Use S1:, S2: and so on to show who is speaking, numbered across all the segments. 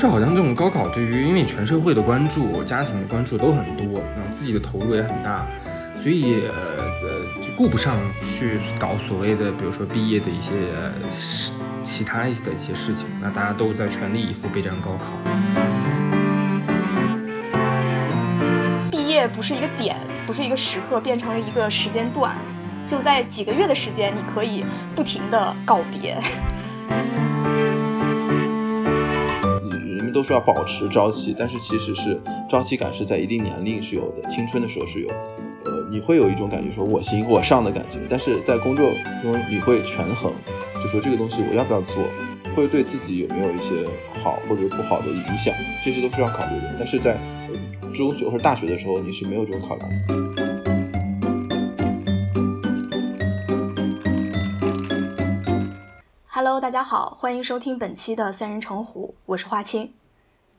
S1: 就是好像这种高考对于因为全社会的关注、家庭的关注都很多，然后自己的投入也很大，所以呃呃就顾不上去搞所谓的，比如说毕业的一些事、其他的一些事情。那大家都在全力以赴备战高考。
S2: 毕业不是一个点，不是一个时刻，变成了一个时间段，就在几个月的时间，你可以不停的告别。
S3: 都说要保持朝气，但是其实是朝气感是在一定年龄是有的，青春的时候是有的。呃，你会有一种感觉说我行我上的感觉，但是在工作中你会权衡，就说这个东西我要不要做，会对自己有没有一些好或者不好的影响，这些都是要考虑的。但是在中学或者大学的时候，你是没有这种考量的。
S2: Hello，大家好，欢迎收听本期的三人成虎，我是花青。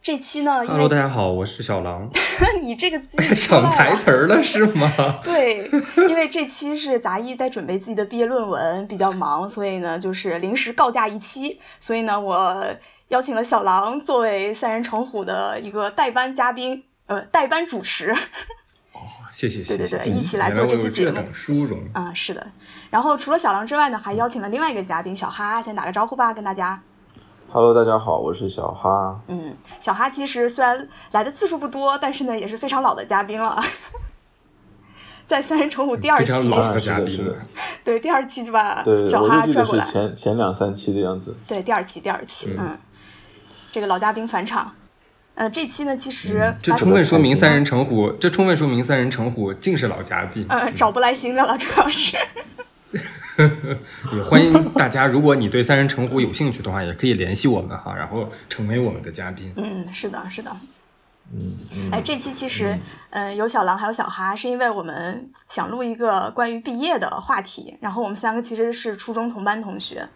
S2: 这期呢
S1: ，Hello，大家好，我是小狼。
S2: 你这个自己
S1: 抢台词儿了是吗？
S2: 对，因为这期是杂艺在准备自己的毕业论文，比较忙，所以呢，就是临时告假一期。所以呢，我邀请了小狼作为三人成虎的一个代班嘉宾，呃，代班主持。
S1: 哦谢谢，
S2: 对对对，一起来做这期节目。
S1: 殊荣
S2: 啊，是的。然后除了小狼之外呢，还邀请了另外一个嘉宾小哈，先打个招呼吧，跟大家。
S3: Hello，大家好，我是小哈。
S2: 嗯，小哈其实虽然来的次数不多，但是呢也是非常老的嘉宾了，在三人成虎第二期。
S1: 非常老的嘉宾了。
S2: 对，第二期就把小哈拽过来。
S3: 前前两三期的样子。
S2: 对，第二期，第二期，嗯，这个老嘉宾返场。呃，这期呢，其实
S1: 这充分说明三人成虎，这充分说明三人成虎尽是老嘉宾。
S2: 呃，找不来新的了，主要是。
S1: 也欢迎大家，如果你对三人成虎有兴趣的话，也可以联系我们哈，然后成为我们的嘉宾。
S2: 嗯，是的，是的。
S3: 嗯嗯。
S2: 哎，这期其实，嗯，有小狼还有小哈，是因为我们想录一个关于毕业的话题。然后我们三个其实是初中同班同学，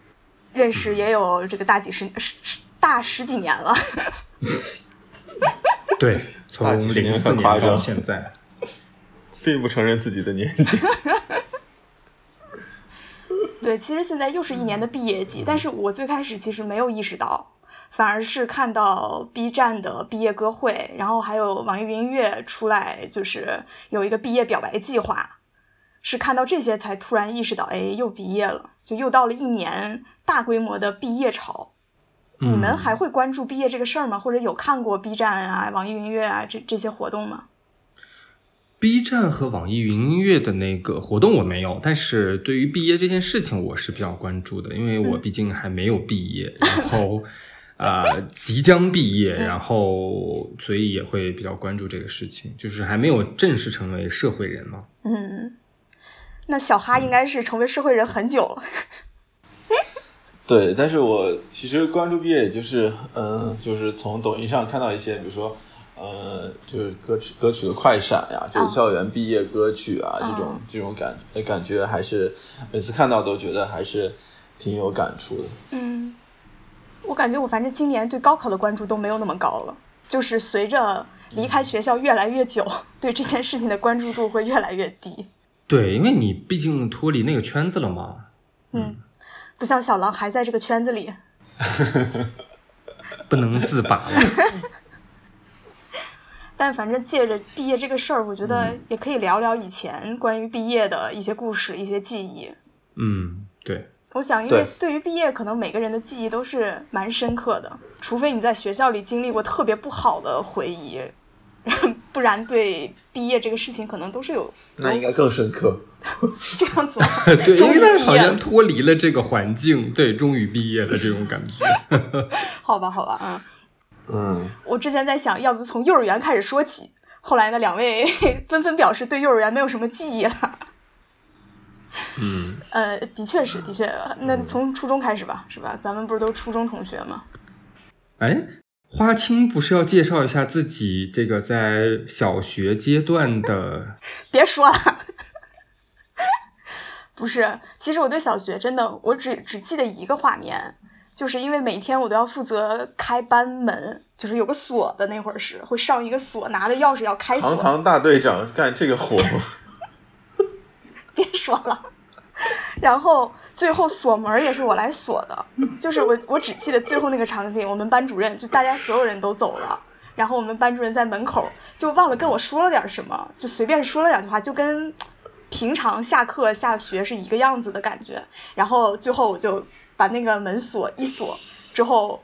S2: 认识也有这个大几十十大十几年了。
S1: 对，从零四年到现在，
S3: 并不承认自己的年纪。
S2: 对，其实现在又是一年的毕业季，但是我最开始其实没有意识到，反而是看到 B 站的毕业歌会，然后还有网易云音乐出来，就是有一个毕业表白计划，是看到这些才突然意识到，哎，又毕业了，就又到了一年大规模的毕业潮。你们还会关注毕业这个事儿吗？或者有看过 B 站啊、网易云音乐啊这这些活动吗
S1: ？B 站和网易云音乐的那个活动我没有，但是对于毕业这件事情我是比较关注的，因为我毕竟还没有毕业，然后啊即将毕业，然后所以也会比较关注这个事情，就是还没有正式成为社会人嘛。
S2: 嗯，那小哈应该是成为社会人很久了。
S3: 对，但是我其实关注毕业，也就是，嗯，就是从抖音上看到一些，比如说，呃，就是歌曲歌曲的快闪呀，就是校园毕业歌曲啊，这种这种感感觉，还是每次看到都觉得还是挺有感触的。
S2: 嗯，我感觉我反正今年对高考的关注都没有那么高了，就是随着离开学校越来越久，对这件事情的关注度会越来越低。
S1: 对，因为你毕竟脱离那个圈子了嘛。嗯。
S2: 不像小狼还在这个圈子里，
S1: 不能自拔了。
S2: 但反正借着毕业这个事儿，我觉得也可以聊聊以前关于毕业的一些故事、一些记忆。
S1: 嗯，对。
S2: 我想，因为对于毕业，可能每个人的记忆都是蛮深刻的，除非你在学校里经历过特别不好的回忆。不然，对毕业这个事情，可能都是有
S3: 那应该更深刻。
S2: 这样子，
S1: 对，因为他好像脱离了这个环境，对，终于毕业了这种感觉。
S2: 好吧，好吧，
S3: 嗯嗯。
S2: 我之前在想，要不从幼儿园开始说起。后来呢，两位 纷纷表示对幼儿园没有什么记忆了。
S1: 嗯。
S2: 呃，的确是，的确。那从初中开始吧，是吧？咱们不是都初中同学吗？
S1: 哎。花青不是要介绍一下自己这个在小学阶段的？
S2: 别说了，不是，其实我对小学真的，我只只记得一个画面，就是因为每天我都要负责开班门，就是有个锁的那会儿是会上一个锁，拿着钥匙要开锁。
S3: 堂堂大队长干这个活，
S2: 别说了。然后最后锁门也是我来锁的，就是我我只记得最后那个场景，我们班主任就大家所有人都走了，然后我们班主任在门口就忘了跟我说了点什么，就随便说了两句话，就跟平常下课下学是一个样子的感觉。然后最后我就把那个门锁一锁之后，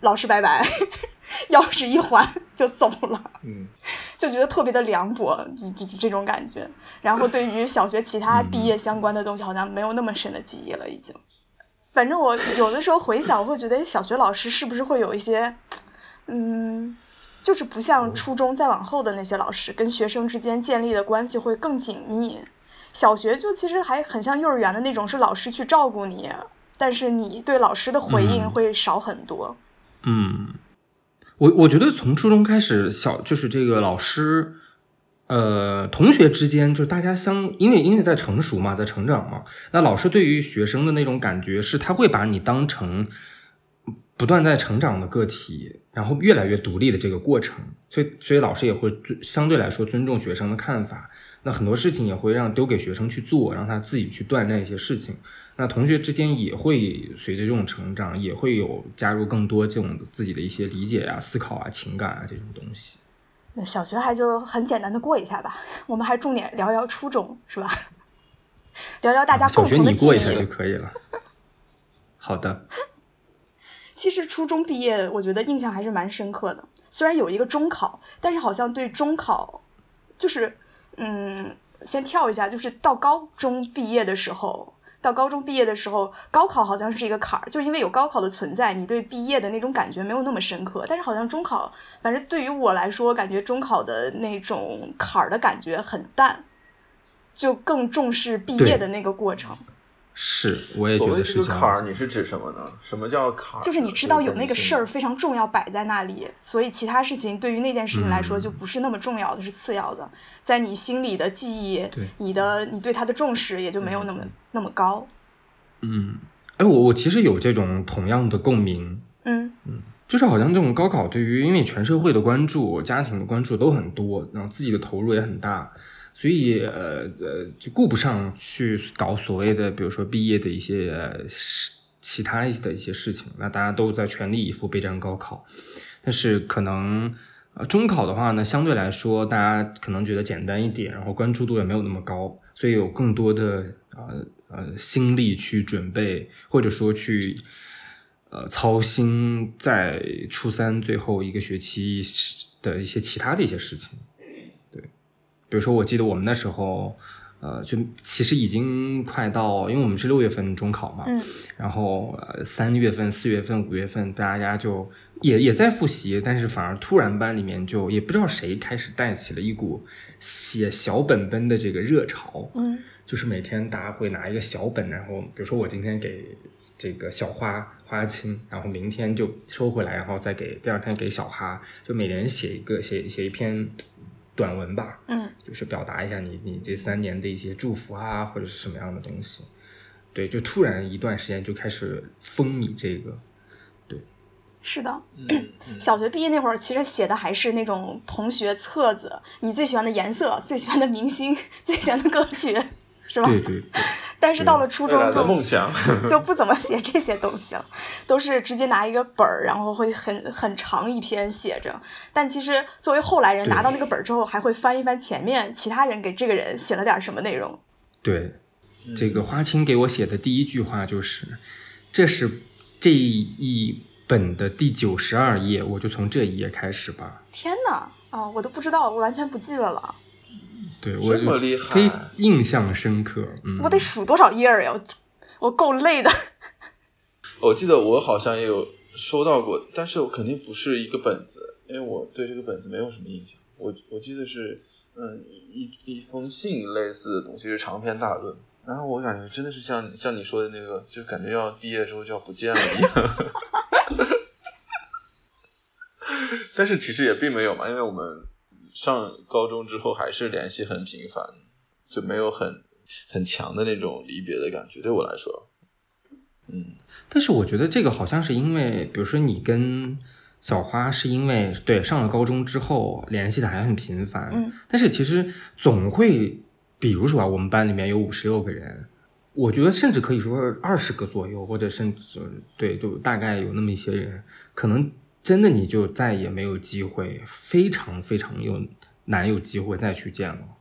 S2: 老师拜拜，钥匙一还就走了。
S3: 嗯，
S2: 就觉得特别的凉薄，就就就这种感觉。然后对于小学其他毕业相关的东西，好像没有那么深的记忆了，已经。反正我有的时候回想，我会觉得小学老师是不是会有一些，嗯，就是不像初中再往后的那些老师，跟学生之间建立的关系会更紧密。小学就其实还很像幼儿园的那种，是老师去照顾你，但是你对老师的回应会少很多。
S1: 嗯，我我觉得从初中开始，小就是这个老师，呃，同学之间就是大家相，因为因为在成熟嘛，在成长嘛，那老师对于学生的那种感觉是，他会把你当成不断在成长的个体，然后越来越独立的这个过程，所以所以老师也会尊相对来说尊重学生的看法。那很多事情也会让丢给学生去做，让他自己去锻炼一些事情。那同学之间也会随着这种成长，也会有加入更多这种自己的一些理解啊、思考啊、情感啊这种东西。
S2: 那小学还就很简单的过一下吧，我们还重点聊聊初中，是吧？聊聊大家共同的
S1: 过一下就。可以了。好的，
S2: 其实初中毕业，我觉得印象还是蛮深刻的。虽然有一个中考，但是好像对中考，就是嗯，先跳一下，就是到高中毕业的时候，到高中毕业的时候，高考好像是一个坎儿，就因为有高考的存在，你对毕业的那种感觉没有那么深刻。但是好像中考，反正对于我来说，感觉中考的那种坎儿的感觉很淡，就更重视毕业的那个过程。
S1: 是，我也觉得是
S3: 这个坎儿。你是指什么呢？什么叫坎儿？
S2: 就是你知道有那个事儿非常重要摆在那里，所以其他事情对于那件事情来说
S1: 嗯
S2: 就不是那么重要的，是次要的。在你心里的记忆
S1: 对，
S2: 你的你对它的重视也就没有那么那么高。
S1: 嗯，哎，我我其实有这种同样的共鸣，
S2: 嗯嗯
S1: 就是好像这种高考对于因为全社会的关注、家庭的关注都很多，然后自己的投入也很大，所以呃呃就顾不上去搞所谓的比如说毕业的一些事其他的一些事情，那大家都在全力以赴备战高考，但是可能呃中考的话呢，相对来说大家可能觉得简单一点，然后关注度也没有那么高，所以有更多的呃呃心力去准备，或者说去。呃，操心在初三最后一个学期的一些其他的一些事情，比如说我记得我们那时候，呃，就其实已经快到，因为我们是六月份中考嘛，
S2: 嗯。
S1: 然后呃三月份、四月份、五月份，大家就也也在复习，但是反而突然班里面就也不知道谁开始带起了一股写小本本的这个热潮，
S2: 嗯。
S1: 就是每天大家会拿一个小本，然后比如说我今天给这个小花花青，然后明天就收回来，然后再给第二天给小哈，就每人写一个写写一篇短文吧，
S2: 嗯
S1: 就是表达一下你你这三年的一些祝福啊，或者是什么样的东西。对，就突然一段时间就开始风靡这个，对
S2: 是的。
S3: 嗯嗯
S2: 小学毕业那会儿，其实写的还是那种同学册子，你最喜欢的颜色、最喜欢的明星、最喜欢的歌曲，是吧？
S1: 对对对，
S2: 但是到了初中就
S3: 梦想，
S2: 就不怎么写这些东西了，都是直接拿一个本儿，然后会很很长一篇写着。但其实作为后来人拿到那个本儿之后，还会翻一翻前面其他人给这个人写了点什么内容。
S1: 对，这个花青给我写的第一句话就是：“这是这一本的第九十二页，我就从这一页开始吧。
S2: 天哪，啊，我都不知道，我完全不记得了，”
S1: 对我
S3: 这么厉害
S1: 非印象深刻。嗯，
S2: 我得数多少页儿呀？我我够累的。
S3: 我记得我好像也有收到过，但是我肯定不是一个本子，因为我对这个本子没有什么印象。我我记得是，嗯，一一封信类似的东西，是长篇大论。然后我感觉真的是像像你说的那个，就感觉要毕业之后就要不见了一样。但是其实也并没有嘛，因为我们上高中之后还是联系很频繁，就没有很很强的那种离别的感觉。对我来说，嗯，
S1: 但是我觉得这个好像是因为，比如说你跟小花是因为对上了高中之后联系的还很频繁，
S2: 嗯
S1: 但是其实总会，比如说啊，我们班里面有五十六个人，我觉得甚至可以说二十个左右，或者甚至对，就大概有那么一些人，可能真的你就再也没有机会，非常非常有难有机会再去见了。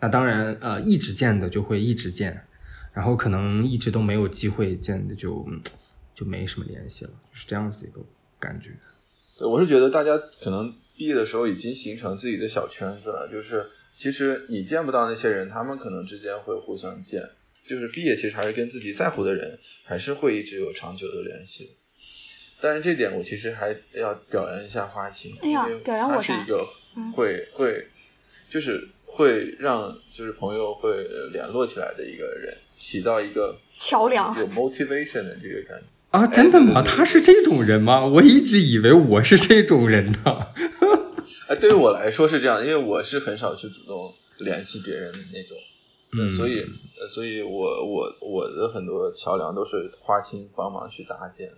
S1: 那当然，呃，一直见的就会一直见，然后可能一直都没有机会见的就就没什么联系了，就是这样子一个感觉。
S3: 对，我是觉得大家可能毕业的时候已经形成自己的小圈子了，就是其实你见不到那些人，他们可能之间会互相见。就是毕业，其实还是跟自己在乎的人，还是会一直有长久的联系。但是这点我其实还要表扬一下花青，
S2: 哎呀
S3: 因为
S2: 表扬我
S3: 是一个
S2: 嗯
S3: 会会就是会让就是朋友会呃联络起来的一个人，起到一个
S2: 桥梁
S3: 有 motivation 的这个感觉。
S1: 啊，真的吗？他是这种人吗？我一直以为我是这种人呢。
S3: 哎，对于我来说是这样，因为我是很少去主动联系别人的那种，对，
S1: 嗯
S3: 所以，呃所以我我我的很多桥梁都是花青帮忙去搭建。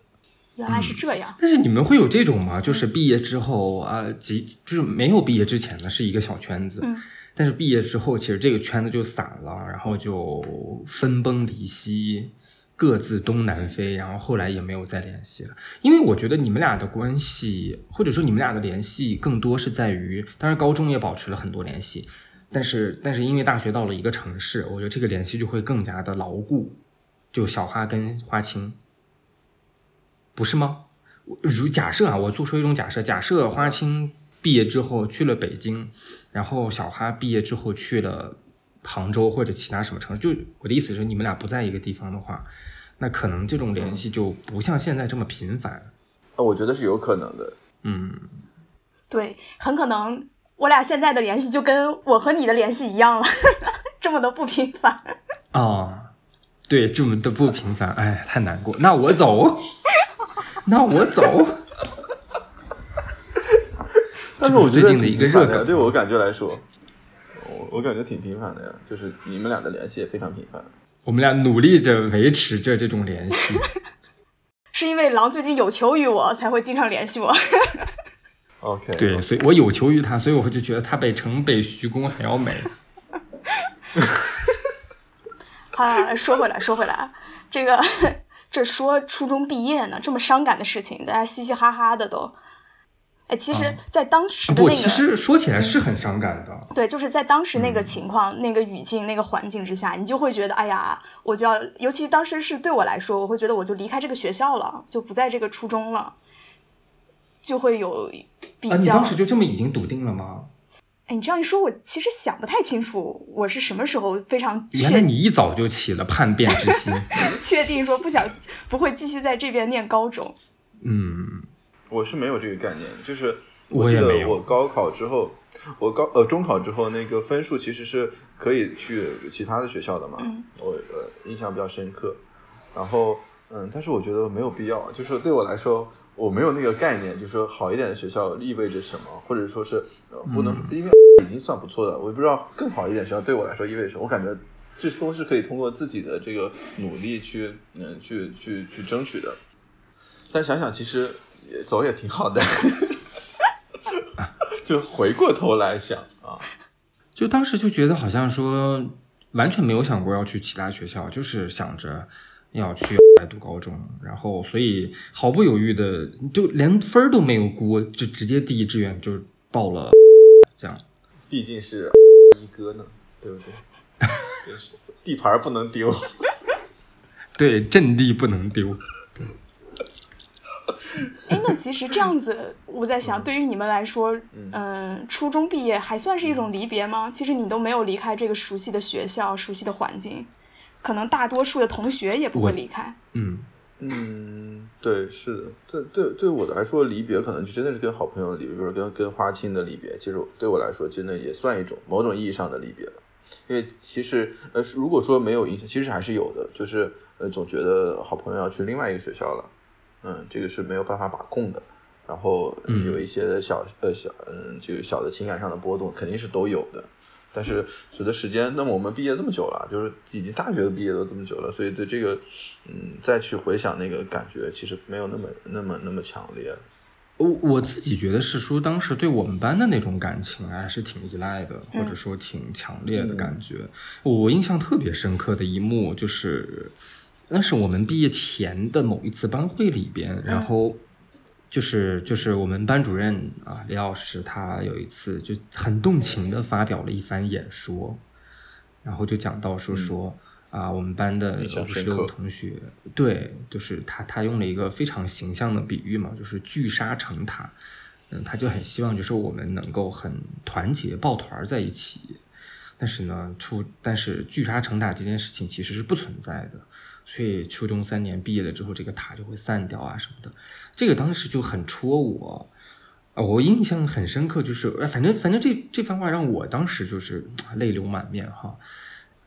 S2: 原来是这样。
S1: 但是你们会有这种吗？就是毕业之后啊，即就是没有毕业之前呢是一个小圈子，
S2: 嗯
S1: 但是毕业之后，其实这个圈子就散了，然后就分崩离析，各自东南飞，然后后来也没有再联系了。因为我觉得你们俩的关系，或者说你们俩的联系，更多是在于，当然高中也保持了很多联系，但是但是因为大学到了一个城市，我觉得这个联系就会更加的牢固。就小花跟花青，不是吗？我如假设啊，我做出一种假设，假设花青毕业之后去了北京，然后小花毕业之后去了杭州或者其他什么城市，就我的意思是，你们俩不在一个地方的话，那可能这种联系就不像现在这么频繁。
S3: 啊，我觉得是有可能的。
S1: 嗯，
S2: 对，很可能我俩现在的联系就跟我和你的联系一样了，这么的不频繁。
S1: 啊，对，这么的不频繁，哎，太难过。那我走，那我走。
S3: 但是我觉得
S1: 最近的一个热梗
S3: 对我感觉来说，我我感觉挺频繁的呀，就是你们俩的联系也非常频繁。
S1: 我们俩努力着维持着这种联系。
S2: 是因为狼最近有求于我，才会经常联系我。
S3: OK，
S1: 对，所以我有求于他，所以我就觉得他比城北徐公还要美。
S2: 啊，说回来，说回来，这个这说初中毕业呢，这么伤感的事情，大家嘻嘻哈哈的都。哎，其实
S1: 啊，
S2: 在当时的，那个，
S1: 其实说起来是很伤感的。
S2: 对，就是在当时那
S1: 嗯
S2: 个情况、那个语境、那个环境之下，你就会觉得，哎呀，我就要，尤其当时是对我来说，我会觉得我就离开这个学校了，就不在这个初中了，就会有比较。
S1: 啊，你当时就这么已经笃定了吗？
S2: 哎，你这样一说，我其实想不太清楚，我是什么时候非常
S1: 原来你一早就起了叛变之心。
S2: 确定说不想不会继续在这边念高中。
S1: 嗯，
S3: 我是没有这个概念，就是
S1: 我
S3: 记得我高考之后，我高呃中考之后那个分数其实是可以去其他的学校的嘛，
S2: 嗯
S3: 我呃印象比较深刻。然后嗯，但是我觉得没有必要，就是对我来说，我没有那个概念，就是说好一点的学校意味着什么，或者说是呃不能说，因为已经算不错的，我也不知道更好一点学校对我来说意味着什么，我感觉这都是可以通过自己的这个努力去嗯去去去争取的。但想想其实也走也挺好的，就回过头来想啊，
S1: 就当时就觉得好像说完全没有想过要去其他学校，就是想着要去来读高中，然后所以毫不犹豫的就连分儿都没有估，就直接第一志愿就报了这样。
S3: 毕竟是一哥呢，对不对？就是地盘不能丢。
S1: 对，阵地不能丢。
S2: 哎，那其实这样子，我在想，对于你们来说，嗯、初中毕业还算是一种离别吗？其实你都没有离开这个熟悉的学校、熟悉的环境，可能大多数的同学也不会离开。
S1: 嗯，
S3: 嗯，对，是的，对对对我来说，离别可能就真的是跟好朋友的离别，比如说跟跟花青的离别，其实对我来说，真的也算一种某种意义上的离别了。因为其实呃，如果说没有影响，其实还是有的，就是呃，总觉得好朋友要去另外一个学校了，嗯，这个是没有办法把控的。然后有一些小呃小嗯，这个小的情感上的波动肯定是都有的。但是随着时间，那么我们毕业这么久了，就是已经大学都毕业都这么久了，所以对这个，嗯，再去回想那个感觉，其实没有那么那么那么强烈。
S1: 我我自己觉得是说，当时对我们班的那种感情还是挺依赖的，或者说挺强烈的感觉。我印象特别深刻的一幕就是，那是我们毕业前的某一次班会里边，然后就是就是我们班主任啊李老师，他有一次就很动情的发表了一番演说，然后就讲到说说。啊，我们班的五十六个同学，对，就是他，他用了一个非常形象的比喻嘛，就是聚沙成塔。嗯，他就很希望，就是我们能够很团结，抱团在一起。但是呢，出，但是聚沙成塔这件事情其实是不存在的。所以初中三年毕业了之后，这个塔就会散掉啊什么的。这个当时就很戳我，啊，我印象很深刻，就是，反正反正这这番话让我当时就是泪流满面哈。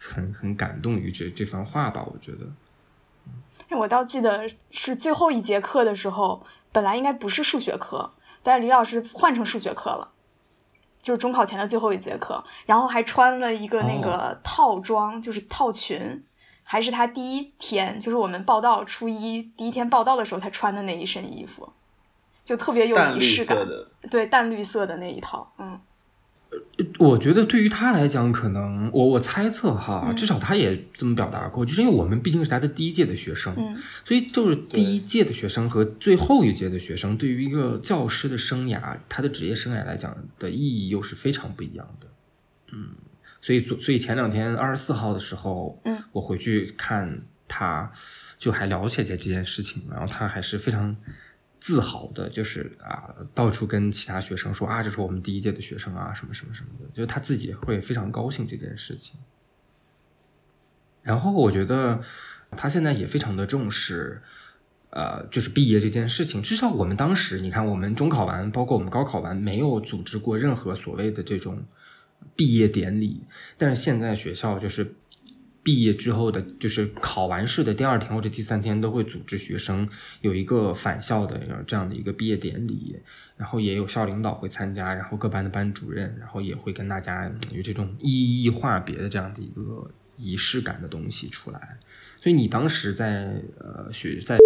S1: 很很感动于这这番话吧，我觉得。
S2: 我倒记得是最后一节课的时候，本来应该不是数学课，但是李老师换成数学课了，就是中考前的最后一节课，然后还穿了一个那个套装，就是套裙，还是他第一天，就是我们报道初一第一天报道的时候他穿的那一身衣服，就特别有仪式感，对，淡绿色的那一套，嗯。
S1: 我觉得对于他来讲，可能我我猜测哈，至少他也这么表达过，就是因为我们毕竟是他的第一届的学生，所以就是第一届的学生和最后一届的学生，对于一个教师的生涯，他的职业生涯来讲的意义又是非常不一样的。嗯，所以所以前两天二十四号的时候，
S2: 嗯，
S1: 我回去看他，就还了解这件事情，然后他还是非常。自豪的，就是啊，到处跟其他学生说啊，这是我们第一届的学生啊，什么什么什么的，就是他自己会非常高兴这件事情。然后我觉得他现在也非常的重视，呃，就是毕业这件事情。至少我们当时，你看，我们中考完，包括我们高考完，没有组织过任何所谓的这种毕业典礼，但是现在学校就是。毕业之后的，就是考完试的第二天或者第三天，都会组织学生有一个返校的这样的一个毕业典礼，然后也有校领导会参加，然后各班的班主任，然后也会跟大家有这种一一话别的这样的一个仪式感的东西出来。所以你当时在呃学在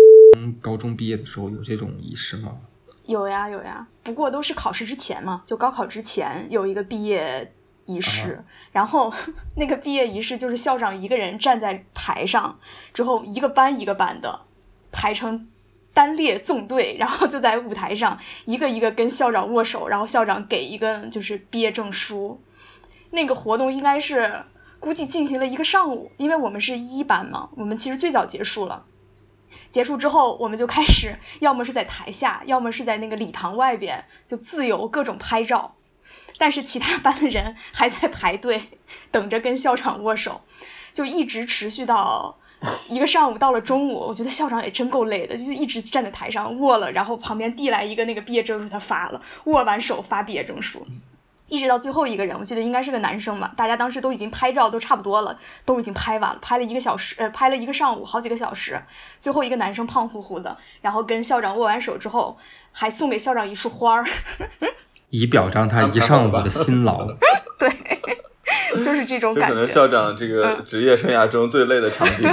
S1: 高中毕业的时候有这种仪式吗？
S2: 有呀有呀，不过都是考试之前嘛，就高考之前有一个毕业。仪式，然后 那个毕业仪式就是校长一个人站在台上，之后一个班一个班的排成单列纵队，然后就在舞台上一个一个跟校长握手，然后校长给一个就是毕业证书。那个活动应该是估计进行了一个上午，因为我们是一班嘛，我们其实最早结束了。结束之后，我们就开始 要么是在台下，要么是在那个礼堂外边，就自由各种拍照。但是其他班的人还在排队 等着跟校长握手，就一直持续到一个上午，到了中午，我觉得校长也真够累的，就一直站在台上握了，然后旁边递来一个那个毕业证书，他发了，握完手发毕业证书，一直到最后一个人，我记得应该是个男生吧，大家当时都已经拍照都差不多了，都已经拍完了，拍了一个小时，呃，拍了一个上午，好几个小时，最后一个男生胖乎乎的，然后跟校长握完手之后，还送给校长一束花儿。
S1: 以表彰他一上午的辛劳。
S2: 对，就是这种感觉。
S3: 可能校长这个职业生涯中最累的场景。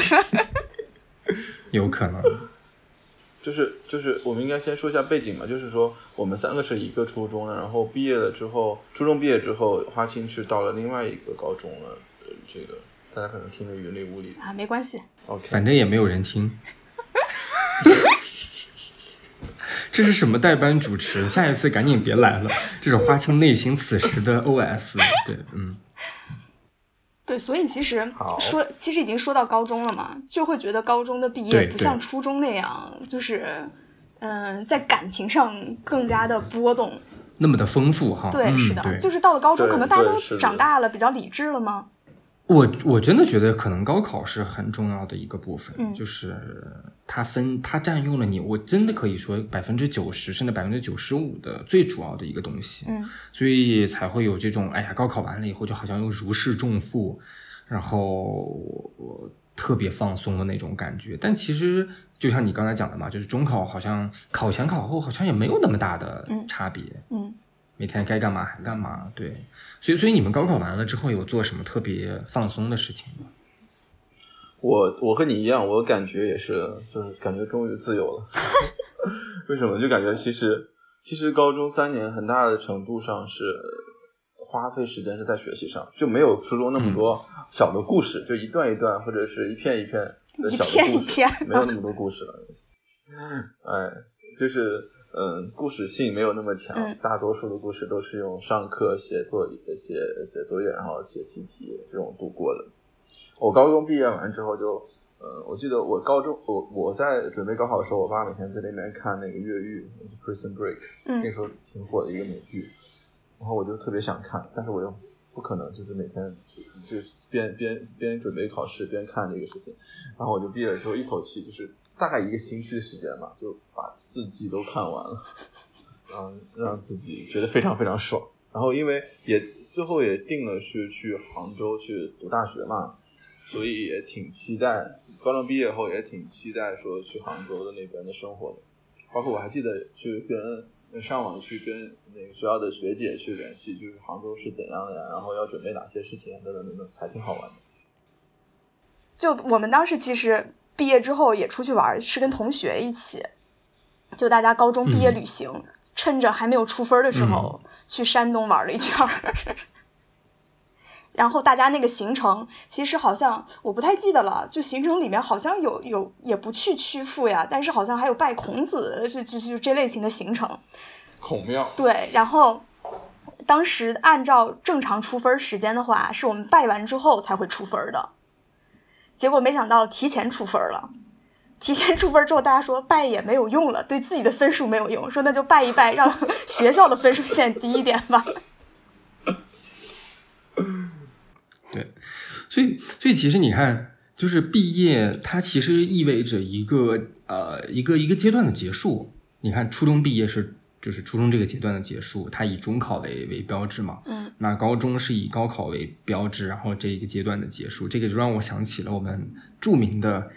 S1: 有可能。
S3: 就是就是，我们应该先说一下背景嘛。就是说，我们三个是一个初中的，然后毕业了之后，初中毕业之后，花青是到了另外一个高中了。这个大家可能听得云里雾里。
S2: 啊，没关系。
S3: OK，
S1: 反正也没有人听。这是什么代班主持？下一次赶紧别来了。这是花青内心此时的 OS。对，嗯，
S2: 对，所以其实说，其实已经说到高中了嘛，就会觉得高中的毕业不像初中那样，就是嗯，在感情上更加的波动，
S1: 那么的丰富哈。
S2: 对，是的，就是到了高中，可能大家都长大了，比较理智了吗？
S1: 我我真的觉得可能高考是很重要的一个部分，就是它分它占用了你，我真的可以说百分之九十甚至百分之九十五的最主要的一个东西，
S2: 嗯，
S1: 所以才会有这种哎呀，高考完了以后就好像又如释重负，然后特别放松的那种感觉。但其实就像你刚才讲的嘛，就是中考好像考前考后好像也没有那么大的差别，
S2: 嗯。
S1: 每天该干嘛还干嘛，对，所以所以你们高考完了之后有做什么特别放松的事情吗？
S3: 我我和你一样，我感觉也是，就是感觉终于自由了。为什么？就感觉其实其实高中三年很大的程度上是花费时间是在学习上，就没有初中那么多小的故事，就一段一段或者是一片一片的小的故事，
S2: 一片一片
S3: 没有那么多故事了。哎，就是嗯，故事性没有那么强，
S2: 嗯
S3: 大多数的故事都是用上课写作写写作业，然后写习题这种度过的。我高中毕业完之后就，呃，我记得我高中我我在准备高考的时候，我爸每天在那边看那个越狱《Prison Break》，
S2: 嗯
S3: 那时候挺火的一个美剧，然后我就特别想看，但是我又不可能就是每天去就是边边边准备考试边看这个事情，然后我就毕业了之后一口气就是大概一个星期的时间吧，就把四季都看完了，然后让自己觉得非常非常爽。然后因为也最后也定了是去杭州去读大学嘛，所以也挺期待。高中毕业后也挺期待说去杭州的那边的生活的，包括我还记得去跟上网去跟那个学校的学姐去联系，就是杭州是怎样的呀，然后要准备哪些事情等等等等，还挺好玩的。
S2: 就我们当时其实毕业之后也出去玩，是跟同学一起，就大家高中毕业旅行，趁着还没有出分的时候、去山东玩了一圈儿。然后大家那个行程，其实好像我不太记得了，就行程里面好像有有也不去曲阜呀，但是好像还有拜孔子，就就就这类型的行程。
S3: 孔庙，
S2: 对，然后当时按照正常出分时间的话，是我们拜完之后才会出分儿的。结果没想到提前出分了，提前出分之后，大家说拜也没有用了，对自己的分数没有用，说那就拜一拜，让学校的分数线低一点吧。
S1: 对，所以所以其实你看，就是毕业，它其实意味着一个呃一个一个阶段的结束。你看，初中毕业是就是初中这个阶段的结束，它以中考为为标志嘛。
S2: 嗯。
S1: 那高中是以高考为标志，然后这一个阶段的结束，这个就让我想起了我们著名的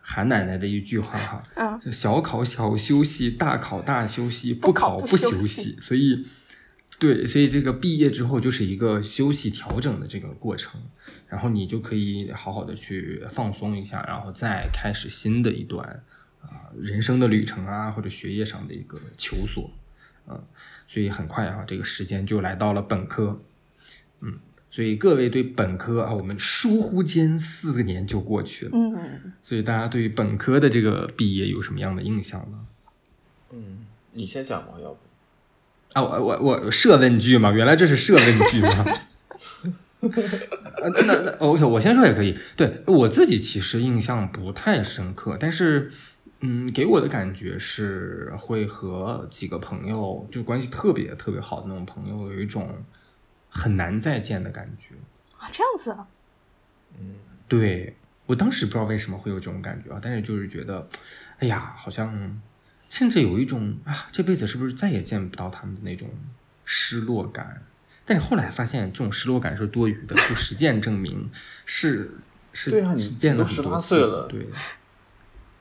S1: 韩奶奶的一句话哈，
S2: 嗯
S1: 就小考小休息，大考大休息，
S2: 不考不
S1: 休
S2: 息
S1: 所以。对，所以这个毕业之后就是一个休息调整的这个过程，然后你就可以好好的去放松一下，然后再开始新的一段啊、人生的旅程啊，或者学业上的一个求索，嗯、所以很快啊，这个时间就来到了本科，嗯，所以各位对本科啊，我们疏忽间四个年就过去了，
S2: 嗯，
S1: 所以大家对于本科的这个毕业有什么样的印象呢？
S3: 嗯，你先讲吧，要不？
S1: 啊，我我我设问句嘛，原来这是设问句吗？呃那那那 OK，我先说也可以。对我自己其实印象不太深刻，但是嗯，给我的感觉是会和几个朋友就关系特别特别好的那种朋友，有一种很难再见的感觉。
S2: 啊，这样子嗯，
S1: 对我当时不知道为什么会有这种感觉啊，但是就是觉得，哎呀，好像甚至有一种啊，这辈子是不是再也见不到他们的那种失落感。但是后来发现，这种失落感是多余的，就实践证明是是
S3: 对啊你
S1: 实践了
S3: 都18
S1: 很多次
S3: 岁了
S1: 对，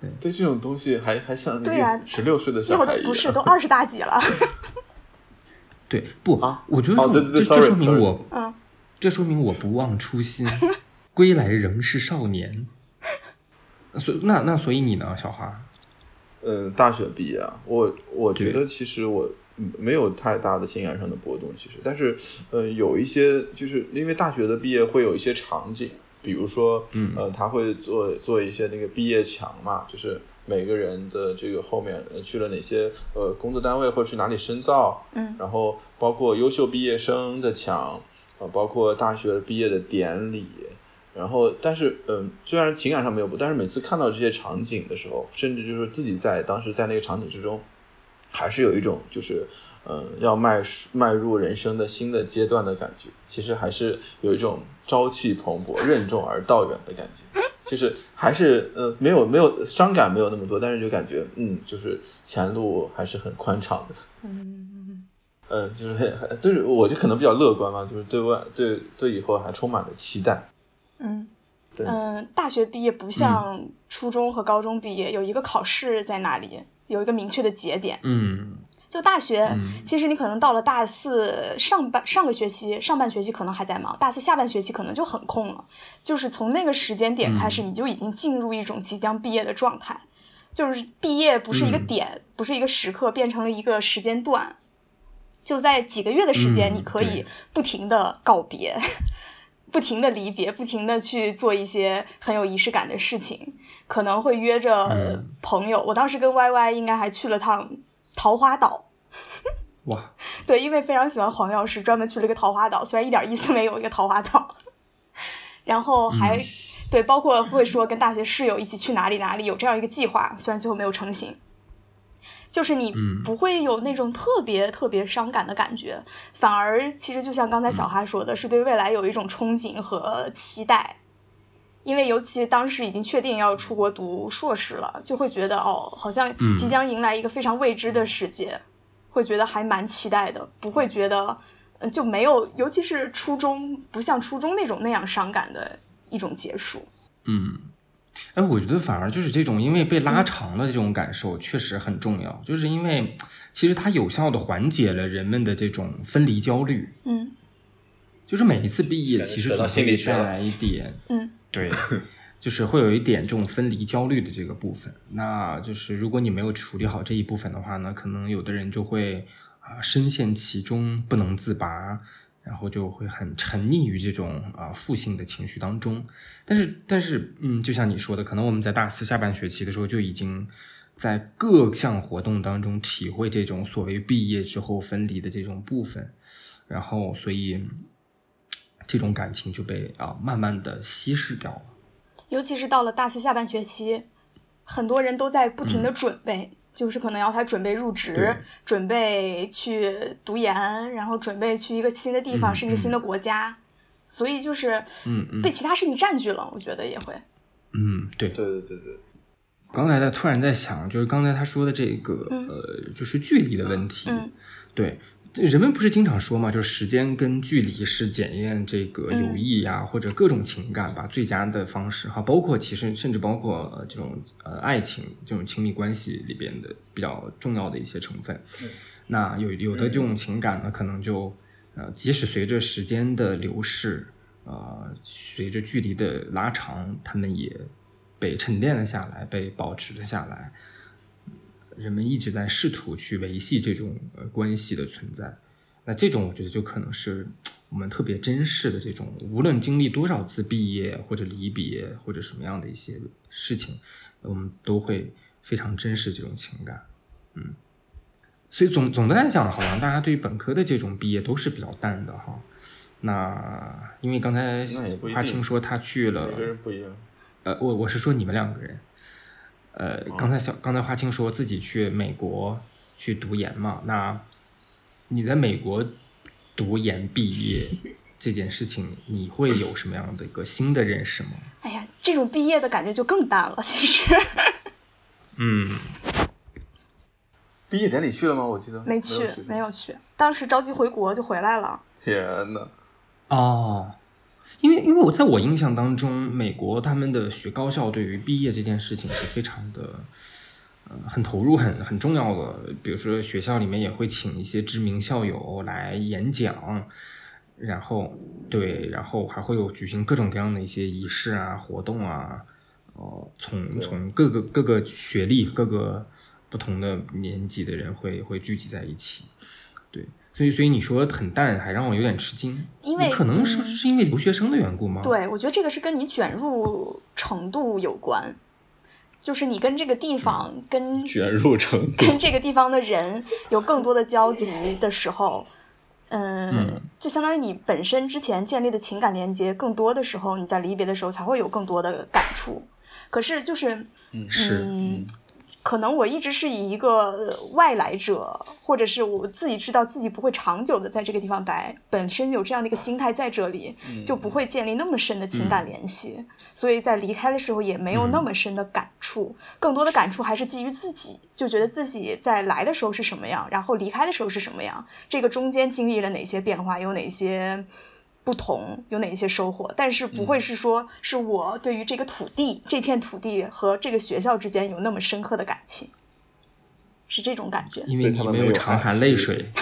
S3: 对。这种东西还还像
S2: 对啊
S3: 个十六岁的小孩一样，
S2: 都不是都二十大几了，
S1: 对不
S3: 啊
S1: 我觉得
S3: 哦对对对
S1: 这这
S3: sorry，
S1: 说明
S3: sorry
S1: 我
S2: 嗯，
S1: 这说明我不忘初心，归来仍是少年。所那那所以你呢，小花？
S3: 嗯，大学毕业啊，我我觉得其实我嗯没有太大的情感上的波动，其实，但是呃，有一些就是因为大学的毕业会有一些场景，比如说，
S1: 嗯。
S3: 呃，他会做做一些那个毕业墙嘛，就是每个人的这个后面呃去了哪些呃工作单位或者去哪里深造，
S2: 嗯。
S3: 然后包括优秀毕业生的墙，呃，包括大学毕业的典礼，然后，但是，嗯，虽然情感上没有，但是每次看到这些场景的时候，甚至就是自己在当时在那个场景之中，还是有一种就是，嗯，要迈迈入人生的新的阶段的感觉。其实还是有一种朝气蓬勃、任重而道远的感觉。就是还是，呃，没有没有伤感没有那么多，但是就感觉，嗯，就是前路还是很宽敞的。
S2: 嗯，
S3: 嗯，就是很很，就是我就可能比较乐观嘛，就是对外对对以后还充满了期待。
S2: 嗯
S3: 对，
S2: 嗯，大学毕业不像初中和高中毕业，有一个考试在那里，有一个明确的节点。
S1: 嗯
S2: 就大学，
S1: 嗯
S2: 其实你可能到了大四上半上个学期，上半学期可能还在忙，大四下半学期可能就很空了。就是从那个时间点开始，
S1: 嗯
S2: 你就已经进入一种即将毕业的状态。就是毕业不是一个
S1: 嗯
S2: 点，不是一个时刻，变成了一个时间段。就在几个月的时间，
S1: 嗯
S2: 你可以不停的告别，不停的离别，不停的去做一些很有仪式感的事情，可能会约着
S1: 嗯
S2: 朋友。我当时跟 Y Y 应该还去了趟桃花岛。
S1: 哇，
S2: 对，因为非常喜欢黄药师，专门去了一个桃花岛，虽然一点意思没有一个桃花岛。然后还、
S1: 嗯
S2: 对，包括会说跟大学室友一起去哪里哪里，有这样一个计划，虽然最后没有成型。就是你
S1: 嗯
S2: 不会有那种特别特别伤感的感觉，反而其实就像刚才小哈说的，是对未来有一种憧憬和期待。因为尤其当时已经确定要出国读硕士了，就会觉得哦，好像即将迎来一个非常未知的世界，会觉得还蛮期待的，不会觉得嗯就没有，尤其是初中不像初中那种那样伤感的一种结束。
S1: 嗯，哎，我觉得反而就是这种因为被拉长的这种感受确实很重要，就是因为其实它有效的缓解了人们的这种分离焦虑。
S2: 嗯
S1: 就是每一次毕业，其实总会带来一点，
S2: 嗯
S1: 对，就是会有一点这种分离焦虑的这个部分。那就是如果你没有处理好这一部分的话呢，可能有的人就会啊深陷其中不能自拔，然后就会很沉溺于这种啊负性的情绪当中。但是，但是，嗯，就像你说的，可能我们在大四下半学期的时候就已经在各项活动当中体会这种所谓毕业之后分离的这种部分，然后所以这种感情就被啊慢慢的稀释掉了。
S2: 尤其是到了大四下半学期，很多人都在不停的准备，就是可能要他准备入职，准备去读研，然后准备去一个新的地方，
S1: 嗯
S2: 甚至新的国家，所以就是
S1: 嗯嗯。
S2: 被其他事情占据了，我觉得也会。
S1: 嗯，对。
S3: 对对对对，
S1: 刚才在突然在想，就是刚才他说的这个、
S2: 嗯。
S1: 呃，就是距离的问题。
S2: 嗯。
S1: 对，这人们不是经常说嘛，就是时间跟距离是检验这个友谊呀、或者各种情感吧最佳的方式哈，包括其实甚至包括呃这种呃爱情这种亲密关系里边的比较重要的一些成分。那有有的这种情感呢，可能就呃，即使随着时间的流逝，呃，随着距离的拉长，他们也被沉淀了下来，被保持了下来。人们一直在试图去维系这种呃关系的存在，那这种我觉得就可能是我们特别珍视的这种，无论经历多少次毕业或者离别或者什么样的一些事情，我们都会非常珍视这种情感，嗯，所以总总的来讲，好像大家对于本科的这种毕业都是比较淡的哈。那因为刚才花青说他去了
S3: 每个人不一样。
S1: 呃，我我是说你们两个人，呃，刚才小刚才花青说自己去美国去读研嘛，那你在美国读研毕业这件事情，你会有什么样的一个新的认识吗？
S2: 哎呀，这种毕业的感觉就更淡了。其实
S1: 嗯，
S3: 毕业典礼去了吗？我记得
S2: 没去，没
S3: 有。
S2: 有去，当时着急回国就回来了。
S3: 天呐，
S1: 哦，因为因为我在我印象当中，美国他们的学高校对于毕业这件事情是非常的。呃，很投入，很很重要的。比如说学校里面也会请一些知名校友来演讲，然后对，然后还会有举行各种各样的一些仪式啊、活动啊。哦、从从各个各个学历、各个不同的年级的人会会聚集在一起。对，所以所以你说很淡，还让我有点吃惊。
S2: 因为
S1: 可能是
S2: 不
S1: 是因为留学生的缘故吗？，
S2: 对，我觉得这个是跟你卷入程度有关，就是你跟这个地方、跟
S3: 卷入程度。
S2: 跟这个地方的人有更多的交集的时候，嗯，
S1: 嗯
S2: 就相当于你本身之前建立的情感连接更多的时候，你在离别的时候才会有更多的感触。可是就是，
S1: 是
S2: 嗯，可能我一直是以一个外来者，或者是我自己知道自己不会长久的在这个地方待，本身有这样的一个心态在这里，就不会建立那么深的情感联系，所以在离开的时候也没有那么深的感触，更多的感触还是基于自己，就觉得自己在来的时候是什么样，然后离开的时候是什么样，这个中间经历了哪些变化，有哪些。不同有哪一些收获，但是不会是说是我对于这个土地、这片土地和这个学校之间有那么深刻的感情，是这种感觉。
S1: 因为你
S3: 对他们没有
S1: 常
S3: 爱
S1: 含泪水。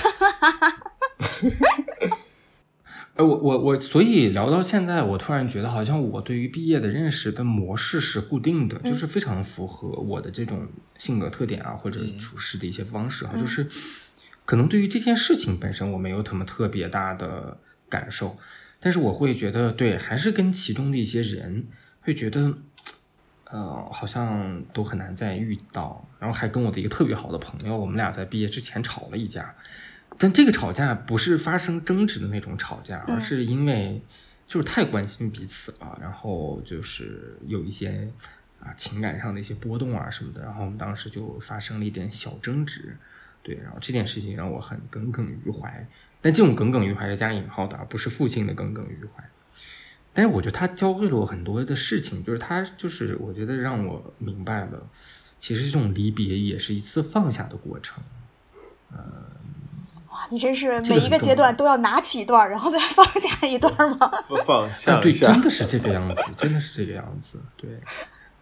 S1: 哎，我我我，所以聊到现在，我突然觉得好像我对于毕业的认识的模式是固定的，就是非常符合我的这种性格特点啊，或者处事的一些方式哈，就是可能对于这件事情本身我没有什么特别大的感受，但是我会觉得对，还是跟其中的一些人会觉得，呃，好像都很难再遇到，然后还跟我的一个特别好的朋友，我们俩在毕业之前吵了一架。但这个吵架不是发生争执的那种吵架，而是因为就是太关心彼此了，然后就是有一些啊情感上的一些波动啊什么的，然后我们当时就发生了一点小争执，对，然后这件事情让我很耿耿于怀。但这种耿耿于怀是加引号的，而不是负性的耿耿于怀。但是我觉得他教会了我很多的事情，就是他就是我觉得让我明白了，其实这种离别也是一次放下的过程，呃。
S2: 你真是每一个阶段都要拿起一段，然后再放下一段吗？
S3: 放下，
S1: 对，真的是这个样子，真的是这个样子，对，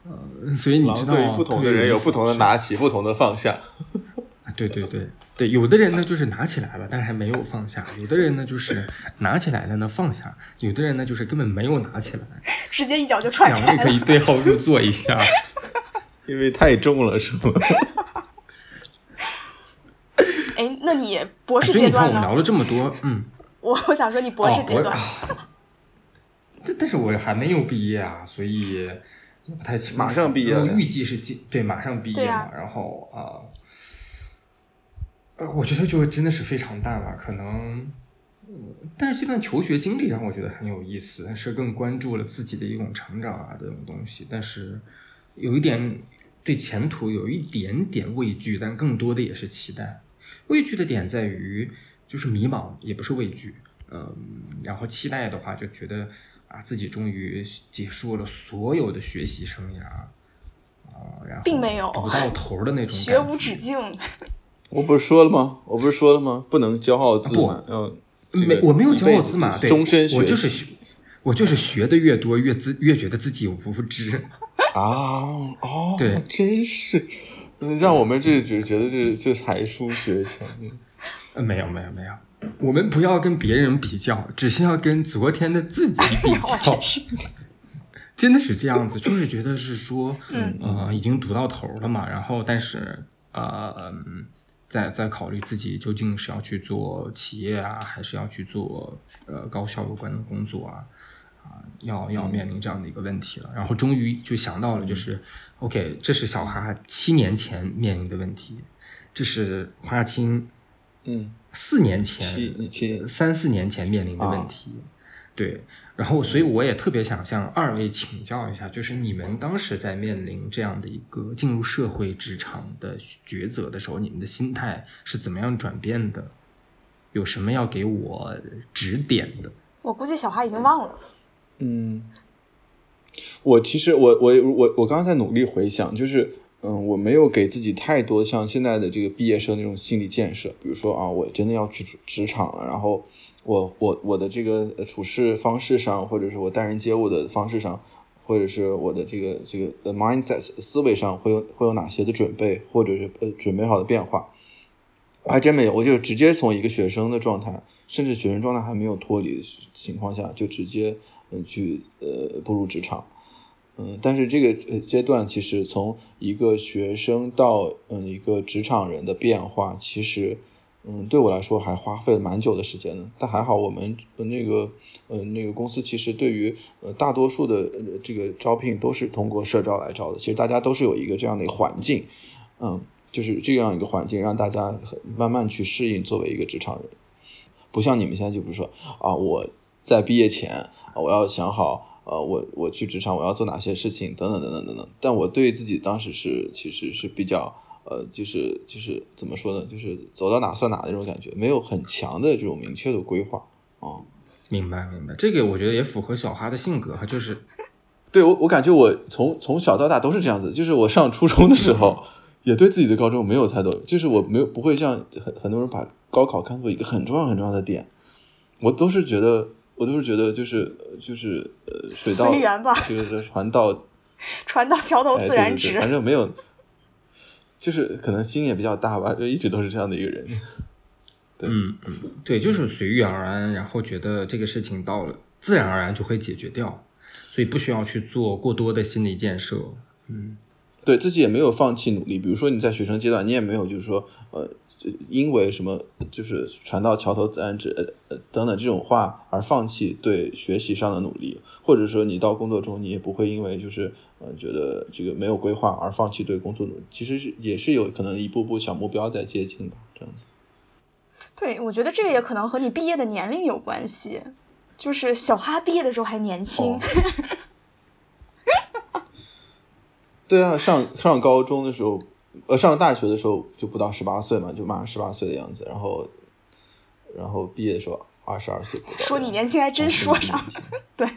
S1: 呃，所以你知道，
S3: 不同的人有不同的拿起，不同的放下。
S1: 对对对对，有的人呢就是拿起来了，但是还没有放下；有的人呢就是拿起来了呢放下；有的人呢就是根本没有拿起来，
S2: 直接一脚就踹开
S1: 了。两位可以对号入座一下，
S3: 因为太重了，是吗？
S2: 哎，那你博士阶段
S1: 呢？我们聊了这么多，嗯，
S2: 我我想说你博士阶段，
S1: 但但是我还没有毕业啊，所以也不太清楚。
S3: 马上毕业，
S1: 预计是今对马上毕业嘛，然后啊，呃，我觉得就真的是非常淡了，可能，但是这段求学经历让我觉得很有意思，是更关注了自己的一种成长啊这种东西，但是有一点对前途有一点点畏惧，但更多的也是期待。畏惧的点在于，就是迷茫，也不是畏惧，嗯，然后期待的话，就觉得啊，自己终于结束了所有的学习生涯，啊，然后
S2: 并没有
S1: 读到头的那种
S2: 学无止境。
S3: 我不是说了吗？我不是说了吗？不能骄傲自满，嗯，
S1: 没，我没有骄傲自满，对，
S3: 终身学
S1: 习，我就是学，我就是学的越多，越自越觉得自己无知。
S3: 啊，哦，
S1: 对，
S3: 真是。让我们这只觉得这这才疏学浅，
S1: 呃，没有没有没有，我们不要跟别人比较，只是要跟昨天的自己比较。真的是这样子，就是觉得是说，呃，已经读到头了嘛，然后但是呃，在在考虑自己究竟是要去做企业啊，还是要去做呃高校有关的工作啊。啊，要要面临这样的一个问题了，然后终于就想到了，就是 OK，这是小哈七年前面临的问题，这是华清，
S3: 嗯，
S1: 四年前、三四年前面临的问题，对，然后所以我也特别想向二位请教一下，就是你们当时在面临这样的一个进入社会职场的抉择的时候，你们的心态是怎么样转变的？有什么要给我指点的？
S2: 我估计小哈已经忘了。
S3: 嗯，我其实我我我我刚刚在努力回想，就是嗯，我没有给自己太多像现在的这个毕业生那种心理建设，比如说啊，我真的要去职场了，然后我我我的这个处事方式上，或者是我待人接物的方式上，或者是我的这个这个的 mindset 思维上会有会有哪些的准备，或者是呃准备好的变化。我还真没有，我就直接从一个学生的状态，甚至学生状态还没有脱离的情况下，就直接嗯去呃步入职场，嗯，但是这个阶段其实从一个学生到嗯一个职场人的变化，其实嗯对我来说还花费了蛮久的时间的。但还好我们那个呃那个公司其实对于呃大多数的这个招聘都是通过社招来招的，其实大家都是有一个这样的环境，嗯。就是这样一个环境，让大家慢慢去适应作为一个职场人，不像你们现在就比如说啊，我在毕业前我要想好，呃，我我去职场我要做哪些事情等等等等等等。但我对自己当时是其实是比较呃，就是就是怎么说呢，就是走到哪算哪的那种感觉，没有很强的这种明确的规划啊。
S1: 明白明白，这个我觉得也符合小哈的性格，就是
S3: 对我我感觉我从从小到大都是这样子，就是我上初中的时候。也对自己的高中没有太多，就是我没有不会像很很多人把高考看作一个很重要很重要的点，我都是觉得我都是觉得就是就是呃水到
S2: 随缘吧，
S3: 就是船到
S2: 船 到桥头自然直，
S3: 反正没有，就是可能心也比较大吧，就一直都是这样的一个人。对，
S1: 嗯嗯，对，就是随遇而安，然后觉得这个事情到了自然而然就会解决掉，所以不需要去做过多的心理建设。嗯，
S3: 对自己也没有放弃努力。比如说你在学生阶段，你也没有就是说呃，就因为什么就是船到桥头自然直呃呃等等这种话而放弃对学习上的努力，或者说你到工作中你也不会因为就是呃觉得这个没有规划而放弃对工作努力。其实是也是有可能一步步小目标在接近吧，这样子。
S2: 对，我觉得这个也可能和你毕业的年龄有关系，就是小哈毕业的时候还年轻。
S3: 哦 对啊，上上高中的时候，呃，上了大学的时候就不到十八岁嘛，就马上十八岁的样子。然后，然后毕业的时候二十二岁不到。
S2: 说你年轻还真说上 对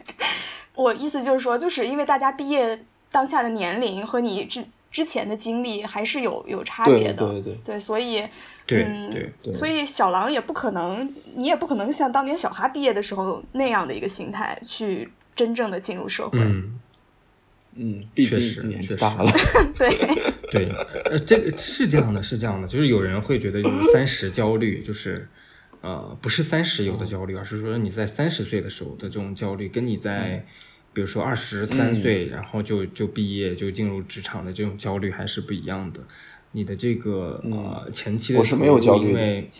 S2: 我意思就是说，就是因为大家毕业当下的年龄和你之之前的经历还是有有差别的，
S3: 对对对
S2: 所以
S1: 对
S2: 嗯
S1: 对
S3: 对
S2: 所以小狼也不可能，你也不可能像当年小哈毕业的时候那样的一个心态去真正的进入社会。
S1: 嗯，
S3: 嗯，毕竟已经年纪大了。
S2: 对，
S1: 对，呃，这个是这样的，是这样的，就是有人会觉得有三十焦虑，就是呃，不是三十有的焦虑，而是说你在三十岁的时候的这种焦虑，跟你在比如说二十三岁，然后就就毕业就进入职场的这种焦虑还是不一样的。你的这个呃前期的
S3: 我是没有焦虑的
S1: 因为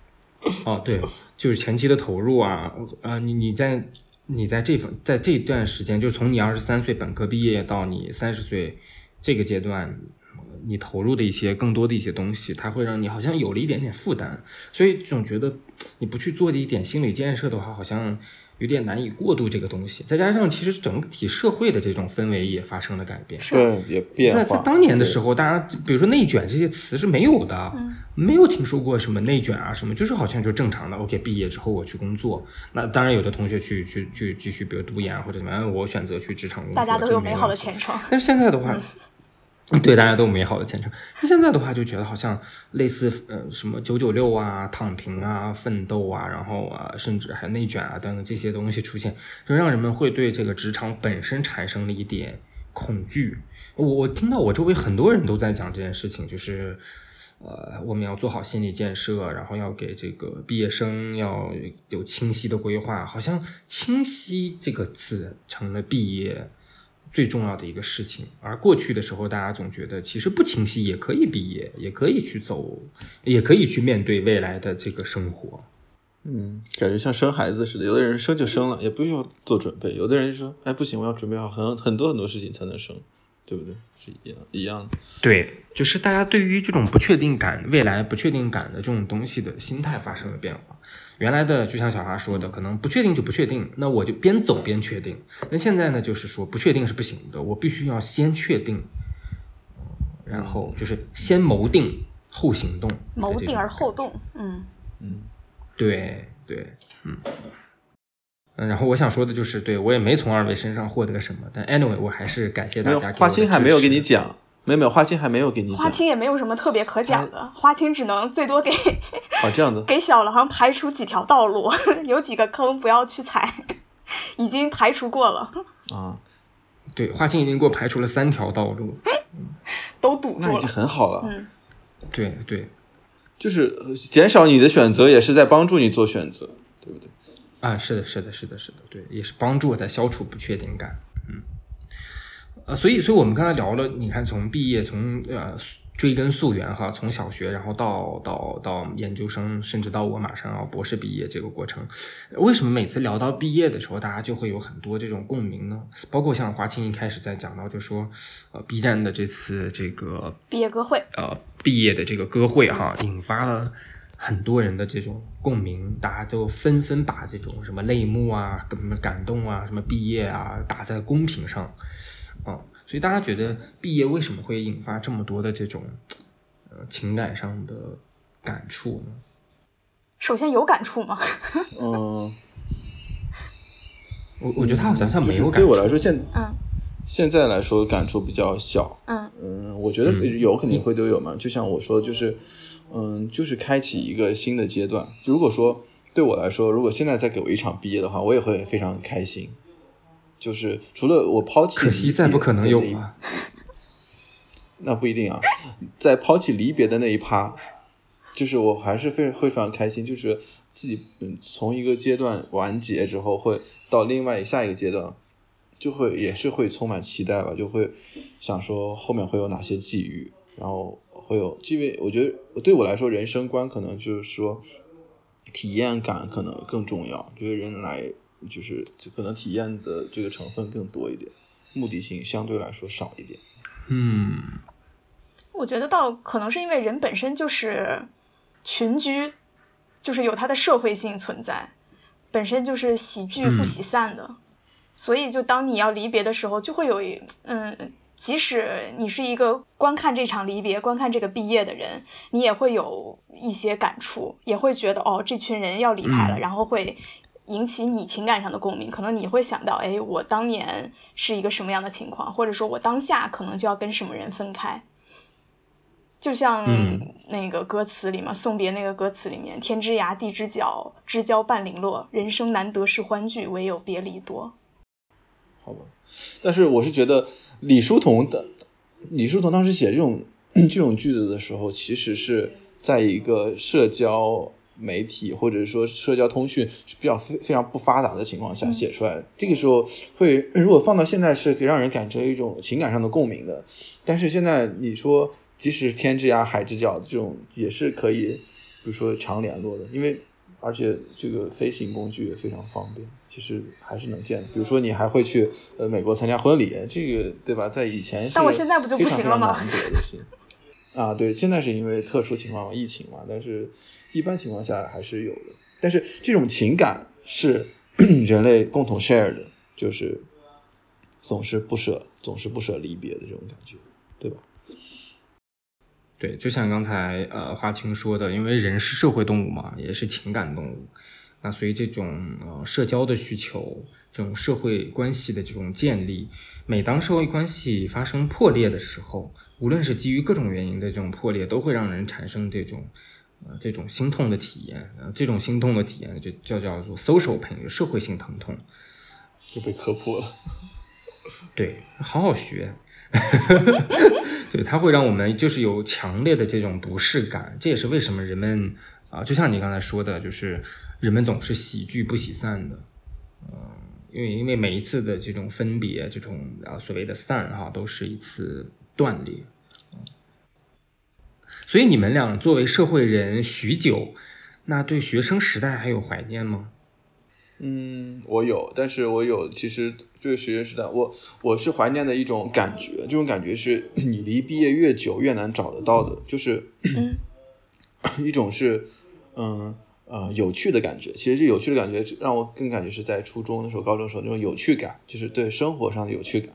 S1: 哦，对，就是前期的投入啊，啊，你你在你在这份在这段时间，就从你二十三岁本科毕业到你三十岁这个阶段，呃你投入的一些更多的一些东西，它会让你好像有了一点点负担，所以总觉得你不去做的一点心理建设的话，好像有点难以过渡这个东西。再加上其实整体社会的这种氛围也发生了改变，
S3: 对，也变化。
S1: 在在当年的时
S3: 候，
S1: 候，大家比如说内卷这些词是没有的，
S2: 嗯
S1: 没有听说过什么内卷啊什么，就是好像就正常的。OK，毕业之后我去工作，那当然有的同学去去去继续，比如读研或者怎么样，我选择去职场工作，
S2: 大家都有美好的前程。
S1: 但是现在的话，对 大家都有美好的前程。那现在的话，就觉得好像类似呃什么九九六啊、躺平啊、奋斗啊，然后啊，甚至还内卷啊等等这些东西出现，就让人们会对这个职场本身产生了一点恐惧。我我听到我周围很多人都在讲这件事情，就是。呃，我们要做好心理建设，然后要给这个毕业生要有清晰的规划。好像“清晰”这个字成了毕业最重要的一个事情。而过去的时候，大家总觉得其实不清晰也可以毕业，也可以去走，也可以去面对未来的这个生活。
S3: 嗯，感觉像生孩子似的，有的人生就生了，也不需要做准备；有的人说，哎，不行，我要准备好很很多很多事情才能生，对不对？是一样一样的。
S1: 对，就是大家对于这种不确定感、未来不确定感的这种东西的心态发生了变化。原来的就像小花说的，可能不确定就不确定，那我就边走边确定。那现在呢，就是说不确定是不行的，我必须要先确定，嗯然后就是先谋定后行动，
S2: 谋定而后。动，嗯嗯，
S1: 对对，嗯。嗯，然后我想说的就是，对我也没从二位身上获得什么，但 anyway，我还是感谢，大家给我的
S3: 花心还没有跟你讲，没有没有，花青还没有给你讲。
S2: 花青也没有什么特别可讲的，花青只能最多给
S3: 哦，这样子，
S2: 给小狼排除几条道路，有几个坑不要去踩，已经排除过了，
S3: 啊，
S1: 对，花青已经给我排除了三条道路。
S2: 都堵住了
S3: 那已经。很好了。
S2: 嗯，
S1: 对对
S3: 就是呃减少你的选择，也是在帮助你做选择，对不对？
S1: 啊，是的，是的，是的，是的，对，也是帮助我在消除不确定感。嗯，呃，所以，所以我们刚才聊了，你看从毕业，从呃追根溯源哈，从小学，然后到到到研究生，甚至到我马上要博士毕业这个过程，为什么每次聊到毕业的时候，大家就会有很多这种共鸣呢？包括像华清一开始在讲到，就说呃 B 站的这次这个
S2: 毕业歌会，
S1: 呃毕业的这个歌会哈，引发了很多人的这种共鸣，大家都纷纷把这种什么泪目啊、什么感动啊、什么毕业啊打在公屏上，啊、所以大家觉得毕业为什么会引发这么多的这种呃情感上的感触呢？
S2: 首先有感触吗？
S3: 嗯，
S1: 我我觉得他好像像没有感触，
S3: 对我来说，现
S2: 嗯
S3: 现在来说感触比较小。
S2: 嗯
S3: 嗯，我觉得有肯定会都有嘛。就像我说，就是嗯，就是开启一个新的阶段。如果说对我来说，如果现在再给我一场毕业的话，我也会非常开心。就是除了我抛弃，
S1: 可惜再不可能有
S3: 了。那不一定啊，在抛弃离别的那一趴，就是我还是非会非常开心，就是自己嗯从一个阶段完结之后，会到另外下一个阶段，就会也是会充满期待吧，就会想说后面会有哪些际遇，然后会有，因为我觉得对我来说，人生观可能就是说体验感可能更重要，觉得人来就是可能体验的这个成分更多一点，目的性相对来说少一点。
S1: 嗯，
S2: 我觉得倒可能是因为人本身就是群居，就是有它的社会性存在，本身就是喜剧不喜散的，所以就当你要离别的时候，就会有一嗯，即使你是一个观看这场离别、观看这个毕业的人，你也会有一些感触，也会觉得哦，这群人要离开了，
S1: 嗯
S2: 然后会。引起你情感上的共鸣，可能你会想到，哎，我当年是一个什么样的情况，或者说我当下可能就要跟什么人分开。就像
S1: 嗯
S2: 那个歌词里嘛，送别那个歌词里面，“天之涯，地之角，知交半零落，人生难得是欢聚，唯有别离多。
S3: 好吧，但是我是觉得李叔同的李叔同当时写这种 这种句子的时候，其实是在一个社交媒体或者说社交通讯是比较非非常不发达的情况下写出来的。这个时候会，如果放到现在是可以让人感觉一种情感上的共鸣的。但是现在你说，即使天之涯海之角这种也是可以，比如说常联络的，因为而且这个飞行工具也非常方便，其实还是能见的。比如说你还会去呃美国参加婚礼，这个对吧？在以前是
S2: 但我现在不就不行了吗
S3: 非常难得的事啊，对，现在是因为特殊情况嘛，疫情嘛，但是一般情况下还是有的。但是这种情感是 人类共同 share 的，就是总是不舍，总是不舍离别的这种感觉，对吧？
S1: 对，就像刚才呃华清说的，因为人是社会动物嘛，也是情感动物，那所以这种呃社交的需求，这种社会关系的这种建立，每当社会关系发生破裂的时候，无论是基于各种原因的这种破裂，都会让人产生这种呃这种心痛的体验，呃这种心痛的体验就叫叫做 social pain，就社会性疼痛。
S3: 就被科普了。
S1: 对，好好学。对，它会让我们就是有强烈的这种不适感，这也是为什么人们啊、就像你刚才说的，就是人们总是喜剧不喜散的。嗯、因为因为每一次的这种分别，这种啊所谓的散哈、都是一次断裂。所以你们俩作为社会人许久，那对学生时代还有怀念吗？
S3: 嗯，我有，但是我有，其实这个学生时代，我我是怀念的一种感觉，这种感觉是 你离毕业越久越难找得到的，就是 一种是嗯呃有趣的感觉。其实这有趣的感觉让我更感觉是在初中的时候、高中时候那种有趣感，就是对生活上的有趣感。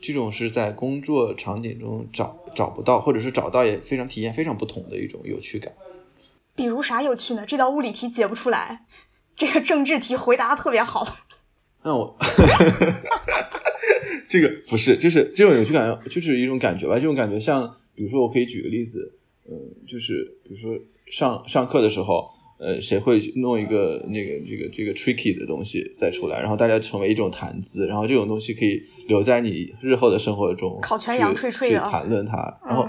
S3: 这种是在工作场景中找找不到，或者是找到也非常体验非常不同的一种有趣感。
S2: 比如啥有趣呢？这道物理题解不出来，这个政治题回答的特别好。
S3: 那我 这个不是，就是这种有趣感，就是一种感觉吧。这种感觉像，比如说，我可以举个例子，嗯、就是比如说上上课的时候，呃，谁会弄一个那个这个这个 tricky 的东西再出来，然后大家成为一种谈资，然后这种东西可以留在你日后的生活中，
S2: 烤全羊
S3: 去
S2: 脆脆的
S3: 去谈论它，然后。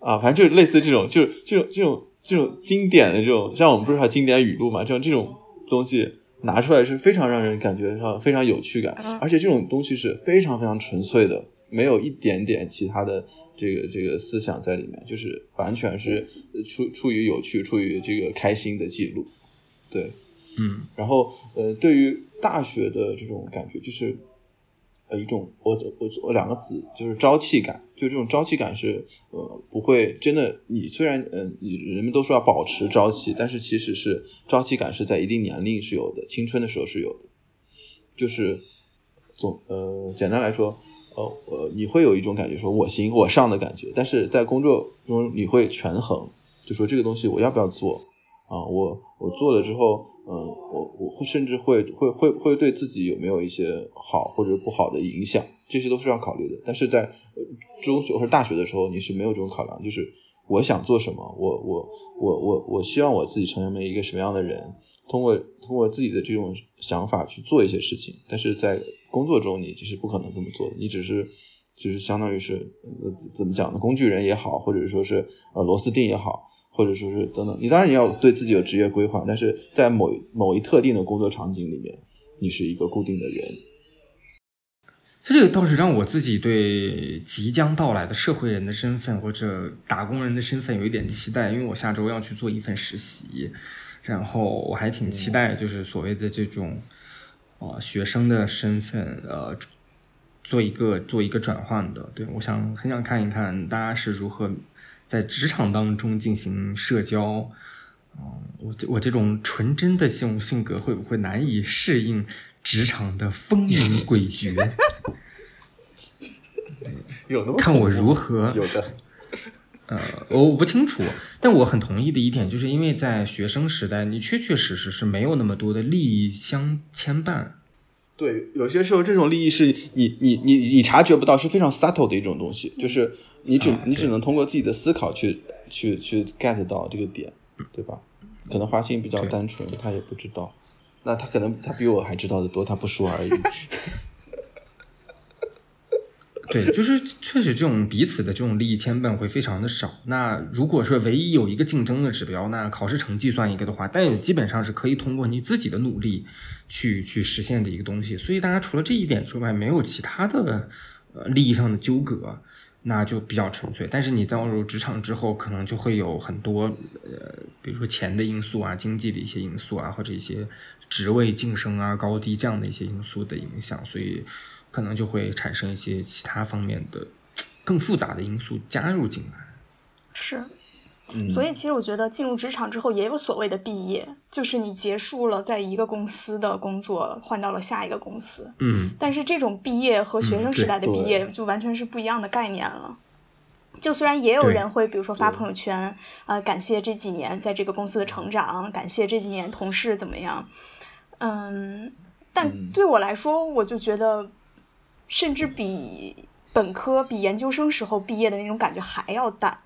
S3: 啊，反正就类似这种，就是这种这种这种经典的这种，像我们不是还有经典语录嘛？这种这种东西拿出来是非常让人感觉上非常有趣感，
S2: 嗯
S3: 而且这种东西是非常非常纯粹的，没有一点点其他的这个这个思想在里面，就是完全是出出于有趣、出于这个开心的记录。对，
S1: 嗯
S3: 然后呃，对于大学的这种感觉，就是呃一种我我我两个词就是朝气感，就这种朝气感是呃不会真的，你虽然呃你人们都说要保持朝气，但是其实是朝气感是在一定年龄是有的，青春的时候是有的，就是总呃简单来说。呃呃，你会有一种感觉，说我行我上的感觉，但是在工作中你会权衡，就说这个东西我要不要做啊？我我做了之后，嗯，我我会甚至会会会会对自己有没有一些好或者不好的影响，这些都是要考虑的。但是在中学或者大学的时候，你是没有这种考量，就是我想做什么，我我我我我希望我自己成为一个什么样的人，通过通过自己的这种想法去做一些事情。但是在工作中，你这是不可能这么做的，你只是。就是相当于是呃怎怎么讲呢？工具人也好，或者说是呃螺丝钉也好，或者说是等等。你当然你要对自己有职业规划，但是在某某一特定的工作场景里面，你是一个固定的人。
S1: 这个倒是让我自己对即将到来的社会人的身份或者打工人的身份有一点期待，因为我下周要去做一份实习，然后我还挺期待，就是所谓的这种，呃，学生的身份，呃，做一个做一个转换的。对我想很想看一看大家是如何在职场当中进行社交，嗯，我我这种纯真的这种性格会不会难以适应？职场的风云诡谲，
S3: 有那么
S1: 看我如何
S3: 有的，
S1: 呃，我不清楚，但我很同意的一点，就是因为在学生时代，你确确实实是没有那么多的利益相牵绊。
S3: 对，有些时候这种利益是你你你你察觉不到，是非常 subtle 的一种东西，就是你只你只能通过自己的思考去去去 get 到这个点，对吧？可能花心比较单纯，他也不知道。那他可能他比我还知道的多，他不说而已。
S1: 对，就是确实这种彼此的这种利益牵绊会非常的少。那如果说唯一有一个竞争的指标，那考试成绩算一个的话，但也基本上是可以通过你自己的努力去去实现的一个东西。所以大家除了这一点之外，没有其他的呃利益上的纠葛。那就比较纯粹，但是你到入职场之后，可能就会有很多呃，比如说钱的因素啊、经济的一些因素啊，或者一些职位晋升啊、高低这样的一些因素的影响，所以可能就会产生一些其他方面的更复杂的因素加入进来。
S2: 是。所以，其实我觉得进入职场之后也有所谓的毕业，就是你结束了在一个公司的工作，换到了下一个公司。
S1: 嗯。
S2: 但是这种毕业和学生时代的毕业就完全是不一样的概念了。就虽然也有人会，比如说发朋友圈，呃，感谢这几年在这个公司的成长，感谢这几年同事怎么样。嗯。但对我来说，我就觉得，甚至比本科、比研究生时候毕业的那种感觉还要淡。